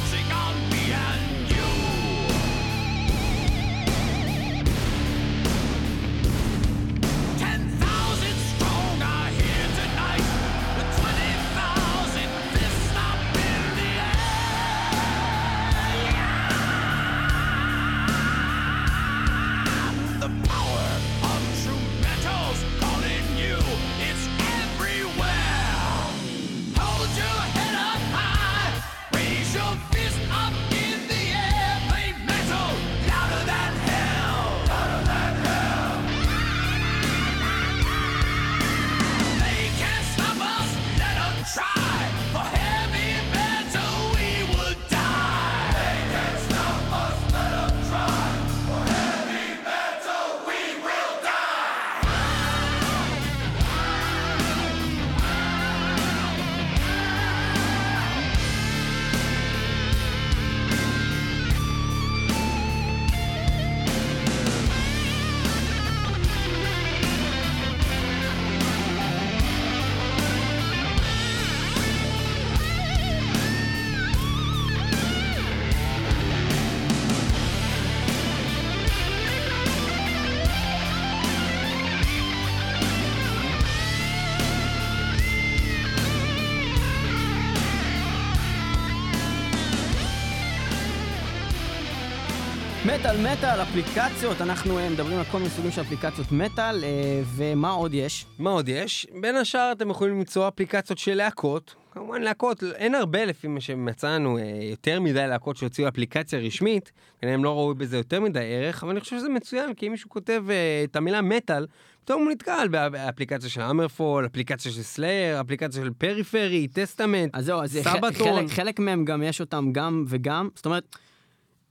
מטאל אפליקציות, אנחנו אה, מדברים על כל מיני סוגים של אפליקציות מטאל, אה, ומה עוד יש? מה עוד יש? בין השאר אתם יכולים למצוא אפליקציות של להקות, כמובן להקות, אין הרבה לפי מה שמצאנו, אה, יותר מדי להקות שהוציאו אפליקציה רשמית, כנראה הם לא ראו בזה יותר מדי ערך, אבל אני חושב שזה מצוין, כי אם מישהו כותב את המילה מטאל, פתאום הוא נתקל בא- באפליקציה של אמרפול, אפליקציה של Slayer, אפליקציה של Periphery, Testament, אז זהו, אז Sabaton. חלק, חלק מהם גם יש אותם גם וגם, זאת אומרת,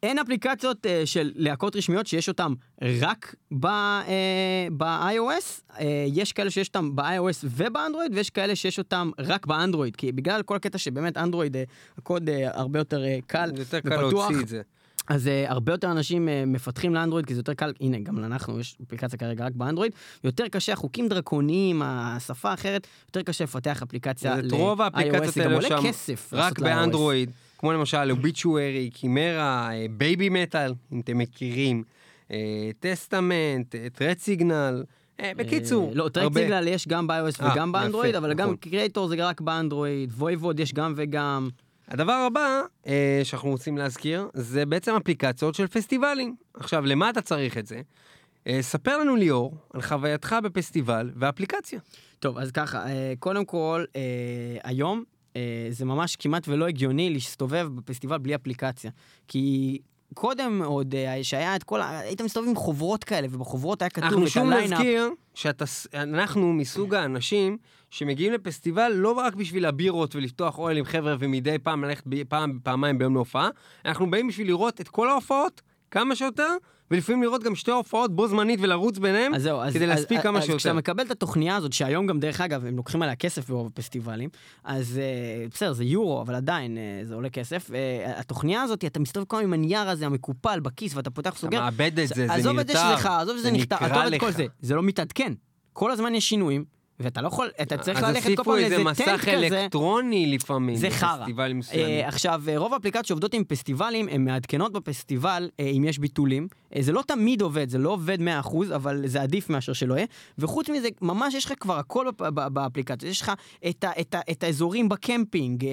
אין אפליקציות אה, של להקות רשמיות שיש אותם רק ב, אה, ב-iOS, אה, יש כאלה שיש אותם ב-iOS ובאנדרואיד, ויש כאלה שיש אותם רק באנדרואיד, כי בגלל כל הקטע שבאמת אנדרואיד, אה, הקוד אה, הרבה יותר אה, קל זה יותר קל ופתוח, להוציא את זה. אז uh, הרבה יותר אנשים uh, מפתחים לאנדרואיד, כי זה יותר קל, הנה, גם לנו יש אפליקציה כרגע רק באנדרואיד, יותר קשה, חוקים דרקוניים, השפה האחרת, יותר קשה לפתח אפליקציה את ל- רוב iOS, האפליקציות זה גם עולה כסף רק. באנדרואיד, כמו למשל Obituary, Chimaira, Babymetal, אם אתם מכירים, Testament, Threat Signal, בקיצור, לא, הרבה. Signal יש גם ב-iOS אה, וגם באנדרואיד, אבל גם נכון. Kreator זה רק באנדרואיד, Voivod יש גם וגם. הדבר הבא אה, שאנחנו רוצים להזכיר, זה בעצם אפליקציות של פסטיבלים. עכשיו, למה אתה צריך את זה? אה, ספר לנו ליאור על חווייתך בפסטיבל ואפליקציה. טוב, אז ככה, אה, קודם כל, אה, היום זה ממש כמעט ולא הגיוני להסתובב בפסטיבל בלי אפליקציה. כי קודם עוד, אה, שהיה את כל ה... היית מסתובב עם חוברות כאלה, ובחוברות היה כתוב אנחנו את שוב הליינאפ. נזכיר שאנחנו מסוג האנשים שמגיעים לפסטיבל לא רק בשביל הבירות ולפתוח אוהל עם חבר'ה ומדי פעם ללכת פעם, פעמיים ביום להופעה, אנחנו באים בשביל לראות את כל ההופעות כמה שיותר, ולפעמים לראות גם שתי הופעות בו זמנית ולרוץ ביניהם, אז זהו, אז, כדי אז, להספיק אז, כמה אז שיותר. כשאתה מקבל את התוכניה הזאת, שהיום גם, דרך אגב, הם לוקחים עליה כסף ברוב הפסטיבלים, אז אה, בסדר, זה יורו, אבל עדיין אה, זה עולה כסף. אה, התוכניה הזאת, אתה מסתובב כל הזמן עם הנייר הזה המקופל בכיס, ואתה פותח אתה וסוגר. מאבד את זה, זה נרתע. עזוב את זה נכתב, עזוב את. כל זה, זה לא מתעדכן. כל הזמן יש שינויים, ואתה לא יכול, אתה צריך אז ללכת כל פעם הוסיפו לאיזה איזה טנט מסך כזה. אלקטרוני לפעמים, זה חרא. אה, עכשיו, אה, רוב האפליקציות שעובדות עם פסטיבלים, הן מעדכנות בפסטיבל אה, אם יש ביטולים. אה, זה לא תמיד עובד, זה לא עובד 100%, אבל זה עדיף מאשר שלא יהיה. וחוץ מזה, ממש יש לך כבר הכל בפ- ב- באפליקציות. יש לך את, ה, את, ה, את האזורים בקמפינג, אה,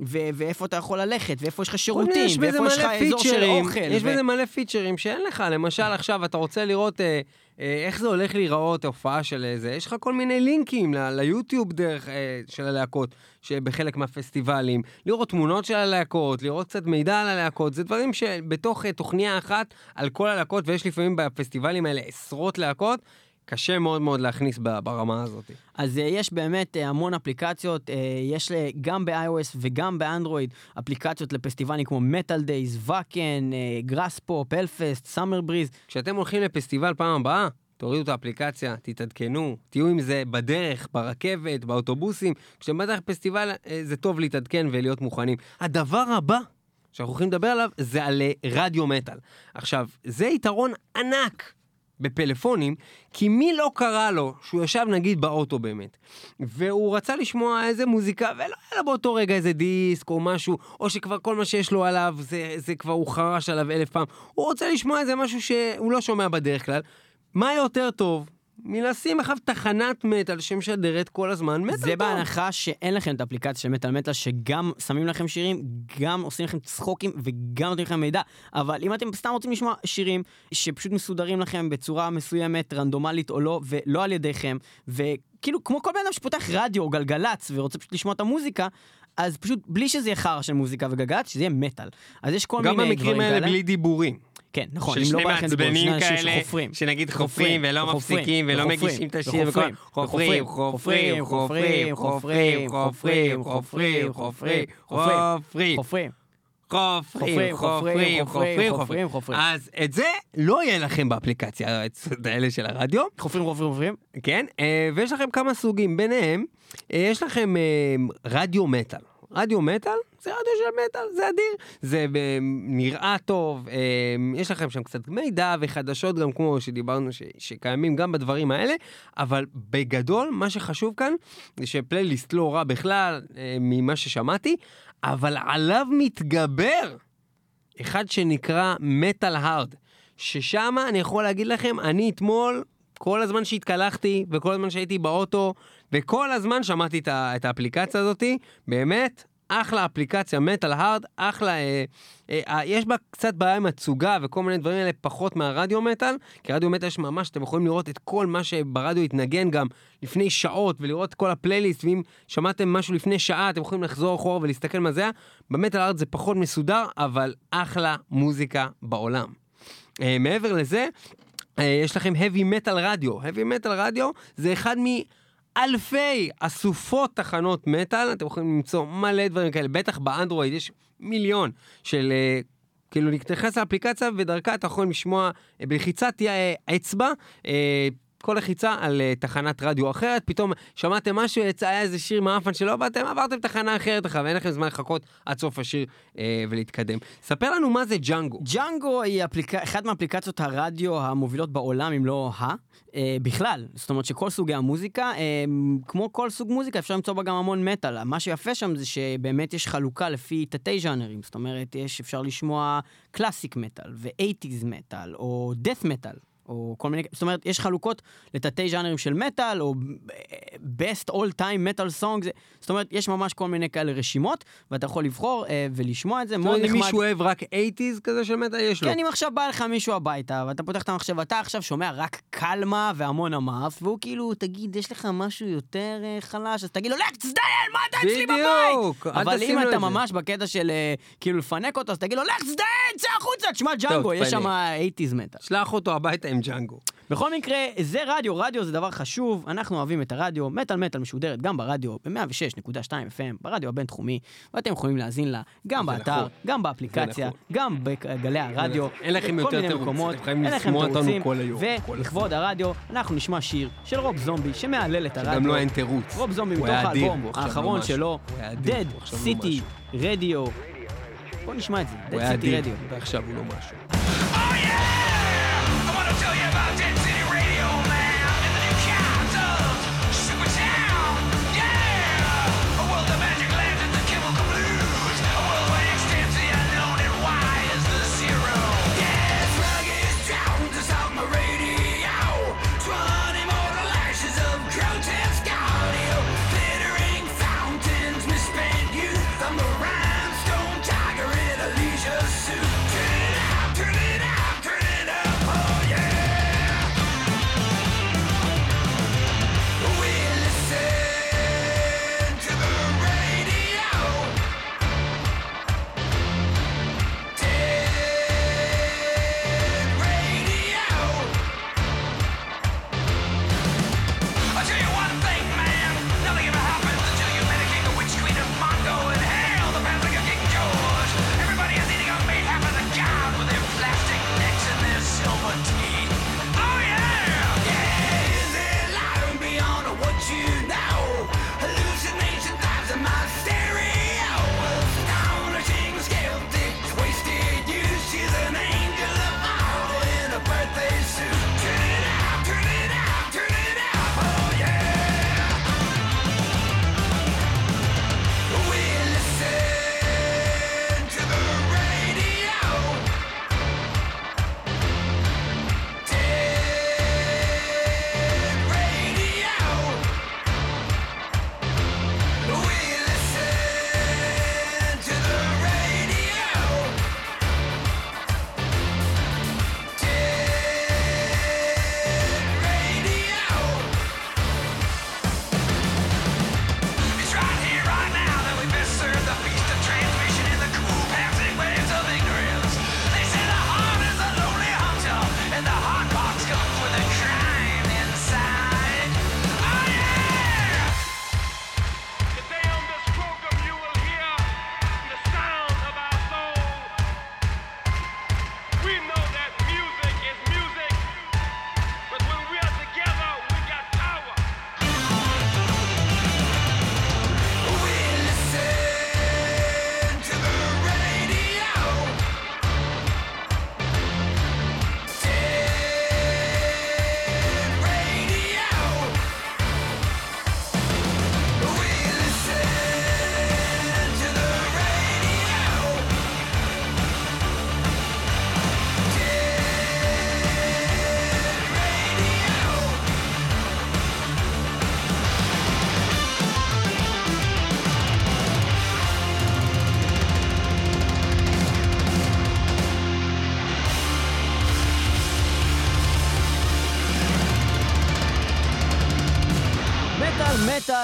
ו- ואיפה אתה יכול ללכת, ואיפה יש לך שירותים, ואיפה יש לך אזור של אוכל. יש ו- בזה מלא פיצ'רים שאין לך, למשל עכשיו אתה רוצה לראות אה, אה, איך זה הולך להיראות הופעה של איזה, יש לך כל מיני לינקים ליוטיוב דרך אה, של הלהקות, שבחלק מהפסטיבלים, לראות תמונות של הלהקות, לראות קצת מידע על הלהקות, זה דברים שבתוך אה, תוכניה אחת על כל הלהקות, ויש לפעמים בפסטיבלים האלה עשרות להקות, קשה מאוד מאוד להכניס ברמה הזאת. אז אה, יש באמת אה, המון אפליקציות, יש גם ב-iOS וגם באנדרואיד אפליקציות לפסטיבלים כמו Metaldays, Wacken, Graspop, Hellfest, Summer Breeze. כשאתם הולכים לפסטיבל פעם הבאה, תורידו את האפליקציה, תתעדכנו, תהיו עם זה בדרך, ברכבת, באוטובוסים. כשאתם בדרך לפסטיבל, אה, זה טוב להתעדכן ולהיות מוכנים. הדבר הבא שאנחנו הולכים לדבר עליו זה על אה, רדיו מטאל. עכשיו, זה יתרון ענק בפלאפונים, כי מי לא קרא לו שהוא ישב נגיד באוטו באמת, והוא רצה לשמוע איזה מוזיקה, ולא היה לו באותו רגע איזה דיסק או משהו, או שכבר כל מה שיש לו עליו, זה, זה כבר הוא חרש עליו אלף פעם, הוא רוצה לשמוע איזה משהו שהוא לא שומע בדרך כלל. מה יותר טוב מלשים אחריו תחנת מטאל שמשדרת כל הזמן מטאל זה טוב? בהנחה שאין לכם את האפליקציה של מטאל מטאל, שגם שמים לכם שירים, גם עושים לכם צחוקים וגם נותנים לכם מידע. אבל אם אתם סתם רוצים לשמוע שירים שפשוט מסודרים לכם בצורה מסוימת, רנדומלית או לא, ולא על ידיכם, וכאילו כמו כל בן אדם שפותח רדיו או גלגלצ ורוצה פשוט לשמוע את המוזיקה, אז פשוט בלי שזה יהיה חרא של מוזיקה וגלגלצ, שזה יהיה מטאל. אז יש כל גם מיני במקרים דברים האלה כאלה. בלי דיבורים. כן, נכון, אם לא בא לכם דיבור, שני אנשים שחופרים. שנגיד חופרים ולא מפסיקים ולא מגישים את השיר, וחופרים, חופרים, חופרים, חופרים, חופרים, חופרים, חופרים, חופרים, חופרים, חופרים. חופרים, חופרים, חופרים, חופרים, חופרים. אז את זה לא יהיה לכם באפליקציה האלה של הרדיו, חופרים, חופרים, חופרים. כן? אה, ויש לכם כמה סוגים, ביניהם, אה, יש לכם אה, רדיו מטאל. רדיו מטאל זה רדיו של מטאל, זה אדיר. זה אה, נראה טוב, אה, יש לכם שם קצת מידע וחדשות גם כמו שדיברנו ש, שקיימים גם בדברים האלה, אבל בגדול מה שחשוב כאן זה שפלייליסט לא רע בכלל אה, ממה ששמעתי, אבל עליו מתגבר אחד שנקרא מטאל הארד, ששם אני יכול להגיד לכם, אני אתמול, כל הזמן שהתקלחתי, וכל הזמן שהייתי באוטו, וכל הזמן שמעתי את, את האפליקציה הזאתי, באמת, אחלה אפליקציה, מטאל הארד, אחלה, אה, אה, אה, יש בה קצת בעיה עם התצוגה וכל מיני דברים האלה פחות מהרדיו מטאל, כי רדיו מטאל יש ממש, אתם יכולים לראות את כל מה שברדיו התנגן גם לפני שעות, ולראות את כל הפלייליסט, ואם שמעתם משהו לפני שעה, אתם יכולים לחזור אחורה ולהסתכל מה זה היה. במטאל הארד זה פחות מסודר, אבל אחלה מוזיקה בעולם. אה, מעבר לזה, אה, יש לכם heavy metal רדיו. heavy metal רדיו זה אחד מאלפי אסופות תחנות מטאל, אתם יכולים למצוא מלא דברים כאלה, בטח באנדרואיד יש מיליון של... אה, כאילו נכנס לאפליקציה ודרכה אתה יכול לשמוע אה, בלחיצת אה, אצבע. כל לחיצה על uh, תחנת רדיו אחרת, פתאום שמעתם משהו, יצא איזה שיר מעפן שלא באתם, עברתם תחנה אחרת אחריו, ואין לכם זמן לחכות עד סוף השיר uh, ולהתקדם. ספר לנו מה זה ג'אנגו. ג'אנגו היא אפליק... אחת מאפליקציות הרדיו המובילות בעולם, אם לא ה, אה, בכלל. זאת אומרת שכל סוגי המוזיקה, אה, כמו כל סוג מוזיקה, אפשר למצוא בה גם המון מטאל. מה שיפה שם זה שבאמת יש חלוקה לפי תתי ז'אנרים. זאת אומרת, יש, אפשר לשמוע קלאסיק מטאל, ו-80's מטאל, או death מטאל. או כל מיני, זאת אומרת, יש חלוקות לתתי ז'אנרים של מטאל, או best all time metal song, זאת אומרת, יש ממש כל מיני כאלה רשימות, ואתה יכול לבחור אה, ולשמוע את זה, מאוד אומרת, אם נחמד. מישהו אוהב רק 80's כזה של מטאל, יש לו. כן, אם עכשיו בא לך מישהו הביתה, ואתה פותח את המחשב, אתה עכשיו שומע רק קלמה והמון אמף, והוא כאילו, תגיד, יש לך משהו יותר אה, חלש, אז תגיד לו, לך תזדיין, מה אתה אצלי בבית? בדיוק, אבל אם אתה את זה. ממש בקטע של אה, כאילו לפנק אותו, אז תגיד לו, לך תזדיין, צא החוצה, תשמע ג'אנגו, יש. שם 80's מטאל. שלח אותו הביתה עם ג'אנגו. בכל מקרה, זה רדיו, רדיו זה דבר חשוב, אנחנו אוהבים את הרדיו, מטאל מטאל משודרת גם ברדיו, ב-106.2 FM, ברדיו הבינתחומי, ואתם יכולים להאזין לה גם באתר, נכון. גם באפליקציה, גם בגלי הרדיו, נכון. אין לכם יותר מקומות, אתם חייבים לשמוע אותנו תירוצים, כל היום, ולכבוד הרדיו, אנחנו נשמע שיר של רוב זומבי שמהלל את הרדיו. גם לא אין תירוץ. רוב זומבי מתוך האלבום האחרון. שלו, Dead City. Radio. בוא נשמע את זה, Dead City Radio. ועכשיו הוא לא משהו.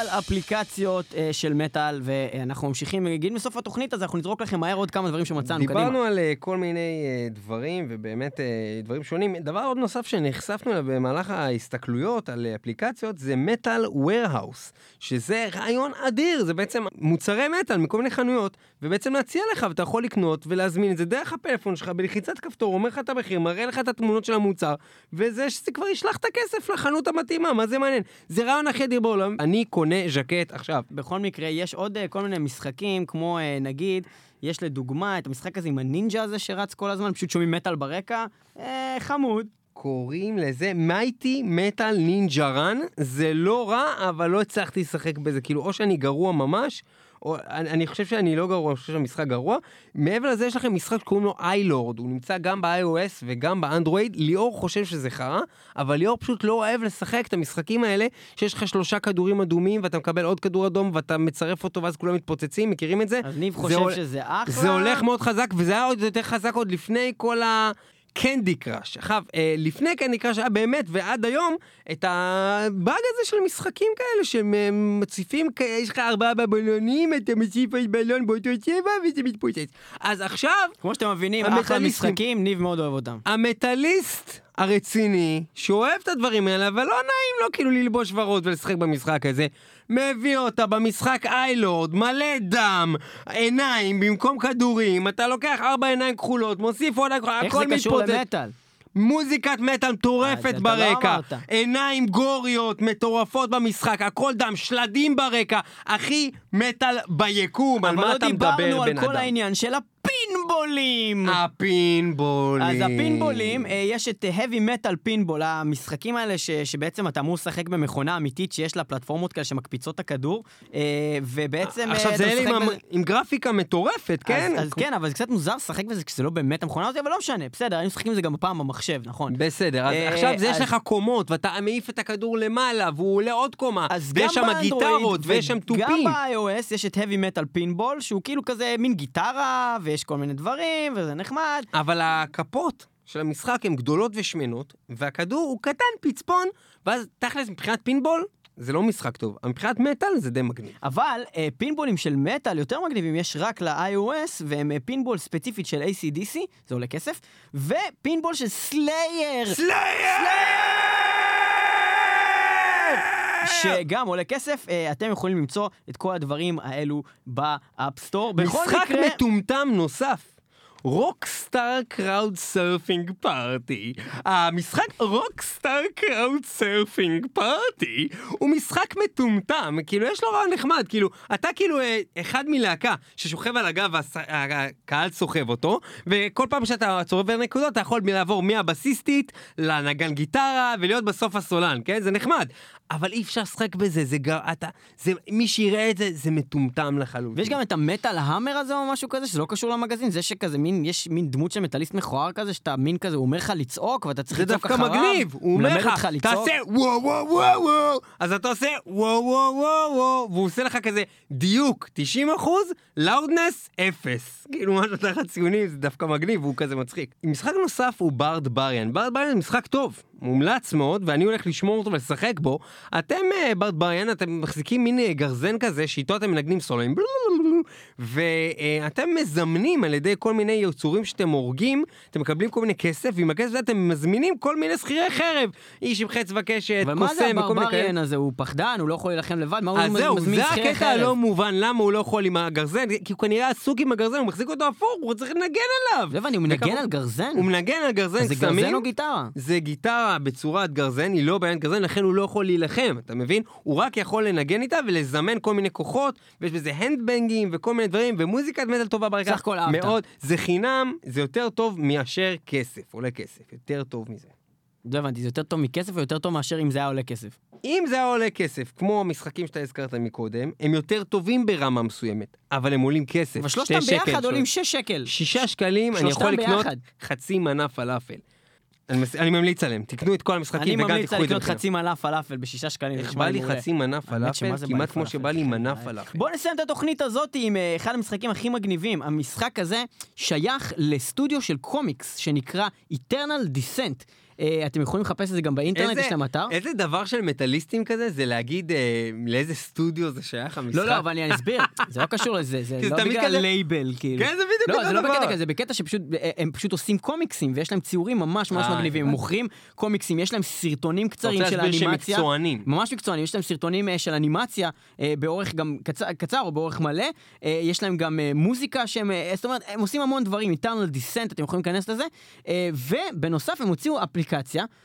מטאל, אפליקציות אה, של מטאל, ואנחנו ממשיכים, נגיד מסוף התוכנית, אז אנחנו נזרוק לכם מהר עוד כמה דברים שמצאנו, קדימה. דיברנו על אה, כל מיני אה, דברים, ובאמת אה, דברים שונים. דבר עוד נוסף שנחשפנו אליו במהלך ההסתכלויות על אפליקציות, זה מטאל warehouse, שזה רעיון אדיר, זה בעצם מוצרי מטאל מכל מיני חנויות, ובעצם להציע לך, ואתה יכול לקנות ולהזמין את זה דרך הפלאפון שלך, בלחיצת כפתור, אומר לך את המחיר, מראה לך את התמונות של המוצר, וזה שזה כבר ישלח את הכסף לחנות המתאימה, מה זה מעניין? זה רעיון הכי אדיר בעולם. אני קונה ז'קט עכשיו. בכל מקרה, יש עוד אה, כל מיני משחקים, כמו אה, נגיד, יש לדוגמה את המשחק הזה עם הנינג'ה הזה שרץ כל הזמן, פשוט שומעים מטאל ברקע, אה, חמוד. קוראים לזה מייטי מטאל נינג'ה רן, זה לא רע, אבל לא הצלחתי לשחק בזה, כאילו, או שאני גרוע ממש, או אני, אני חושב שאני לא גרוע, אני חושב שהמשחק גרוע. מעבר לזה יש לכם משחק שקוראים לו איילורד, הוא נמצא גם ב-iOS וגם באנדרואיד, ליאור חושב שזה חרא, אבל ליאור פשוט לא אוהב לשחק את המשחקים האלה, שיש לך שלושה כדורים אדומים, ואתה מקבל עוד כדור אדום, ואתה מצרף אותו, ואז כולם מתפוצצים, מכירים את זה? אז ניב זה חושב הול- שזה אחלה. זה הולך מאוד חזק, וזה היה עוד יותר חזק עוד לפני כל ה... קנדי קראש. עכשיו, אה, לפני קנדי קראש היה באמת, ועד היום, את הבאג הזה של משחקים כאלה, שמציפים, יש לך ארבעה בבלונים, אתה מציף עוד בלון באותו צבע, וזה מתפוצץ. אז עכשיו, כמו שאתם מבינים, אחלה. משחקים, ניב מאוד אוהב אותם. המטאליסט הרציני, שאוהב את הדברים האלה, אבל לא נעים לו כאילו ללבוש ורוד ולשחק במשחק הזה, מביא אותה במשחק איילורד, מלא דם, עיניים במקום כדורים, אתה לוקח ארבע עיניים כחולות, מוסיף עוד עיניים כחולות, איך זה הכל קשור מתפוצץ. למטאל? מוזיקת מטאל אה, מטורפת אתה לא ברקע, אמרת. עיניים גוריות מטורפות במשחק, הכל דם, שלדים ברקע, הכי מטאל ביקום, על אבל מה לא אתה מדבר בן דיברנו אדם? על כל העניין של הפינבולים. הפינבולים. אז הפינבולים, אה, יש את heavy metal פינבול, המשחקים האלה ש, שבעצם אתה אמור לשחק במכונה אמיתית שיש לה פלטפורמות כאלה שמקפיצות את הכדור, אה, ובעצם אה, עכשיו זה אלה עם, המ- עם גרפיקה מטורפת, כן? אז, אז כן, אבל זה קצת מוזר לשחק בזה כשזה לא באמת המכונה הזאת, אבל לא משנה, בסדר, היינו משחקים בזה גם פעם במחשב, נכון? בסדר, אז עכשיו זה יש לך קומות, ואתה מעיף את הכדור למעלה, והוא עולה עוד קומה, גם ויש שם גיטרות, ויש שם תופים. ב-iOS יש את heavy metal פינבול, שהוא כאילו כזה מין גיטרה, ויש כל מיני דברים, וזה נחמד. אבל הכפות של המשחק הן גדולות ושמנות, והכדור הוא קטן, פצפון, ואז תכלס מבחינת פינבול, זה לא משחק טוב, מבחינת מטאל זה די מגניב. אבל אה, פינבולים של מטאל יותר מגניבים יש רק ל-iOS, והם אה, פינבול ספציפית של ACDC, זה עולה כסף, ופינבול של Slayer, שגם עולה כסף. אה, אתם יכולים למצוא את כל הדברים האלו ב App Store. משחק מטומטם נוסף. Rockstar Crowd Surfing Party. המשחק Rockstar Crowd Surfing Party הוא משחק מטומטם, כאילו יש לו רעיון נחמד, כאילו אתה כאילו אה, אחד מלהקה ששוכב על הגב והקהל סוחב אותו, וכל פעם שאתה צובר נקודות אתה יכול לעבור מהבסיסטית לנגן גיטרה ולהיות בסוף הסולן, כן? זה נחמד. אבל אי אפשר לשחק בזה, זה גר... אתה... זה... מי שיראה את זה, זה מטומטם לחלוטין. ויש גם את המטאל המר הזה או משהו כזה, שזה לא קשור למגזין, זה שכזה מין, יש מין דמות של מטאליסט מכוער כזה, שאתה מין כזה, הוא אומר לך לצעוק, ואתה צריך זה לצעוק דווקא אחריו. מגניב, הוא אומר לך. תעשה וואו וואו וואו וואו, אז אתה עושה וואו וואו וואו וואו, והוא עושה לך כזה דיוק 90 אחוז, לאודנס 0. כאילו משהו תחת ציונים, זה דווקא מגניב, והוא כזה מצחיק. משחק נוסף הוא בארד בריאן, בארד בריאן זה משחק טוב, מומלץ מאוד, ואני הולך לשמור אותו ולשחק בו. אתם, אה, בארד בריאן, אתם מחזיקים מין אה, גרזן כזה, שאיתו אתם מנגנים סולואים, ואתם מזמנים על ידי כל מיני יצורים שאתם הורגים, אתם מקבלים כל מיני כסף, ועם הכסף הזה אתם מזמינים כל מיני שכירי חרב. איש עם חץ וקשת, זה קוסם וכל מיני כאלה. הברבריאן הזה? הוא פחדן, הוא לא יכול להילחם לבד? מה הוא אז זהו, מזמין זה שכירי הקטע חרב? הלא מובן, למה הוא לא יכול עם הגרזן, כי הוא כנראה עסוק עם הגרזן, הוא מחזיק אותו הפוך, הוא צריך לנגן עליו. לא הוא מנגן על גרזן? הוא מנגן על גרזן אז זה קסמים. גרזן או גיטרה? זה גיטרה בצורת גרזן, היא לא בעיית גרזן, לכן הוא לא יכול להילחם, אתה מבין? הוא רק יכול לנגן איתה ולזמן כל מיני כוחות, ויש בזה הנדבנגים וכל מיני דברים, ומוזיקת מטאל טובה ברקע. סך הכל אהבת. מאוד. זה חינם, זה יותר טוב מאשר כסף, עולה כסף, יותר טוב מזה. לא הבנתי, זה יותר טוב מכסף או יותר טוב מאשר אם זה היה עולה כסף? אם זה היה עולה כסף, כמו המשחקים שאתה הזכרת מקודם, הם יותר טובים ברמה מסוימת, אבל הם עולים כסף. אבל שלושתם שקל, ביחד שלוש- עולים 6 שקל. שישה שקלים, אני יכול לקנות ביחד. חצי מנה פלאפל. אני אני ממליץ עליהם, תקנו את כל אני המשחקים וגם ממליץ תיקחו את זה לקנות בחינם. חצי מנה פלאפל בשישה שקלים. איך בא לי. חצי מנה פלאפל, כמעט כמו שבא לי מנה פלאפל. בואו נסיים את התוכנית הזאת עם אה, אחד המשחקים הכי מגניבים. המשחק הזה שייך לסטודיו של קומיקס שנקרא Eternal Descent. אה, אתם יכולים לחפש את זה גם באינטרנט, יש להם אתר. איזה דבר של מטאליסטים כזה, זה להגיד אה, לאיזה סטודיו זה שייך המשחק. לא, לא, אבל אני אסביר, זה לא קשור לזה, זה זה לא בגלל לייבל, כאילו. כן, זה בדיוק לא, אותו זה לא דבר. בקטע כזה, זה בקטע שפשוט, אה, הם פשוט עושים קומיקסים, ויש להם ציורים ממש ממש מגניבים, הם. מוכרים קומיקסים, יש להם סרטונים קצרים רוצה של להסביר שהם אנימציה. מקצוענים. ממש מקצוענים, יש להם סרטונים של אנימציה באורך גם קצר, או באורך מלא, יש להם גם מוזיקה שהם, זאת אומרת, הם עושים המון דברים, איטרנל דיסנט, אתם יכולים להיכנס לזה, ובנוסף הם הוציאו אפליקציה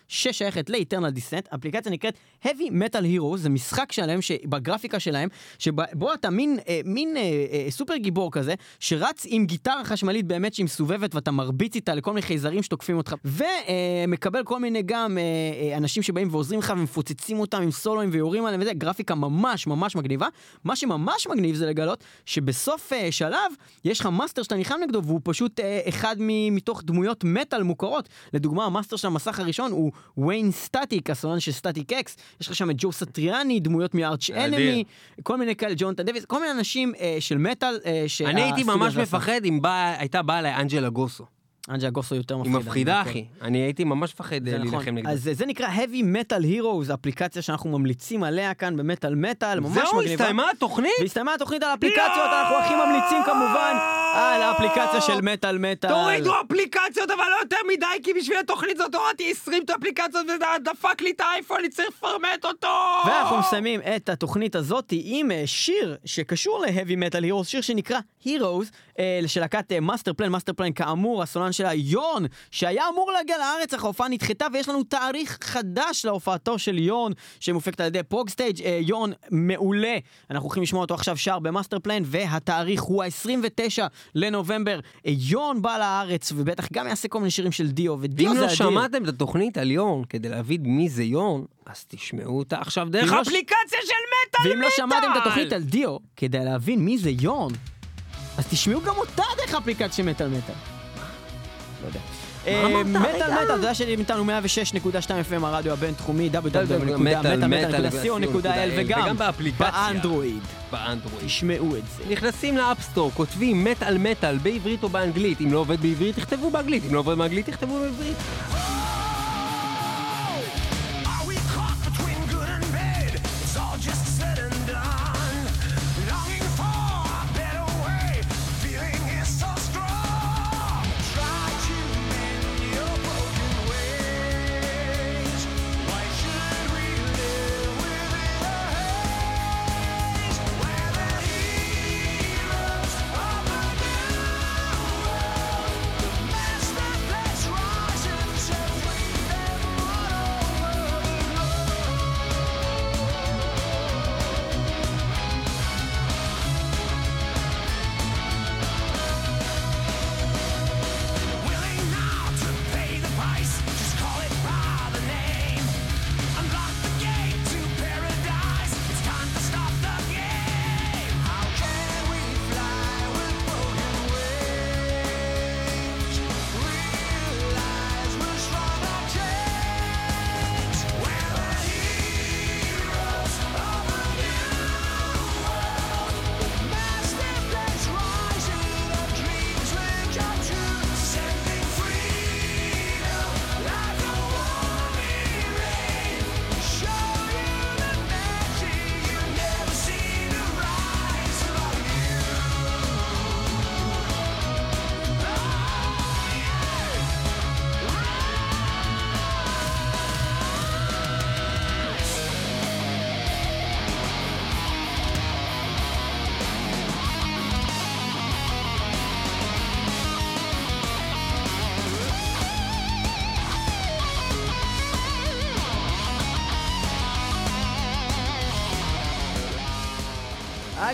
ששייכת לאיטרנל דיסנט, אפליקציה נקראת Heavy Metal Heroes, זה משחק שלהם, שבגרפיקה שלהם, שבו אתה מין, אה, מין אה, אה, סופר גיבור כזה, שרץ עם גיטרה חשמלית באמת שהיא מסובבת ואתה מרביץ איתה לכל מיני חייזרים שתוקפים אותך, ומקבל כל מיני גם אה, אה, אנשים שבאים ועוזרים לך ומפוצצים אותם עם סולואים ויורים עליהם וזה, גרפיקה ממש ממש מגניבה. מה שממש מגניב זה לגלות שבסוף אה, שלב יש לך מאסטר שאתה נלחם נגדו והוא פשוט אה, אחד מתוך דמויות מטאל מוכרות. לדוגמה, המאסטר של המסך הראשון הוא ויין סטטיק, הסולן של Static-X, יש לך שם את ג'ו סטריאני, דמויות מ Arch Enemy, כל מיני כאלה, ג'ונתן דייוויס, כל מיני אנשים אה, של מטאל. אה, אני הייתי ממש. מפחד אם באה- הייתה באה אליי אנג'לה גוסו. אנג'לה גוסו יותר היא מפחידה. מפחידה, אני אחי. אני הייתי ממש מפחד אה, נכון. להילחם נגדה. אז אה, זה נקרא Heavy Metal Heroes, אפליקציה שאנחנו ממליצים עליה כאן במטאל מטאל, ממש זהו, מגניבה. הסתיימה התוכנית? והסתיימה התוכנית על אפליקציות, אנחנו הכי ממליצים כמובן על האפליקציה של מטאל מטאל. תורידו אפליקציות, אבל לא יותר מדי, כי בשביל התוכנית הזאת הורדתי 20 אפליקציות וזה דפק לי את האייפון, אני צריך לפרמט אותו! ואנחנו מסיימים את התוכנית הזאת עם אה, שיר שקשור ל-Heavy Metal Heroes, שיר שנקרא Heroes, אה, של להקת Masterplan, Masterplan כאמור, הסולן שלה יורן, שהיה אמור להגיע לארץ, אך ההופעה נדחתה, ויש לנו תאריך חדש להופעתו של יורן, שמופקת על ידי Progstage, אה, יורן מעולה, אנחנו הולכים לשמוע אותו עכשיו שר במאסטר פלן, והתאריך הוא ה-29 לנובמבר. אה, יון בא לארץ, ובטח גם יעשה כל מיני שירים של דיו, ודיו זה לא אדיר. שמעתם את התוכנית על יון, כדי להבין מי זה יון, אז תשמעו אותה עכשיו דרך ואם לא ש- של מטאל ואם לא שמעתם את מטאל! התוכנית על דיו, כדי להבין מי זה יון, אז תשמעו גם אותה דרך האפליקציה של מטאל מטאל. לא יודע. אה, מטאל? מטאל, אתה יודע שאתם איתנו 106.2 FM הרדיו הבינתחומי, מטאל, www.מטאל.co.il וגם. באנדרואיד. באנדרואיד. תשמעו את זה. נכנסים לאפסטור, כותבים מטאל מטאל בעברית או באנגלית. אם לא עובד בעברית, תכתבו באנגלית. אם לא עובד באנגלית, תכתבו בעברית.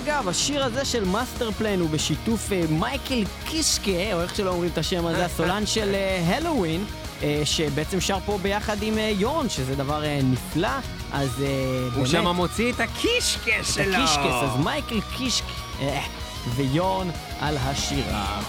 אגב, השיר הזה של Masterplan הוא בשיתוף אה, מייקל קישקה, או איך שלא אומרים את השם הזה, הסולן של אה, Helloween, אה, שבעצם שר פה ביחד עם אה, יורן, שזה דבר אה, נפלא, אז אה, הוא באמת, שם מוציא את הקישקע את שלו. הקישקס, אז מייקל קישקה אה, ויורן על השירה.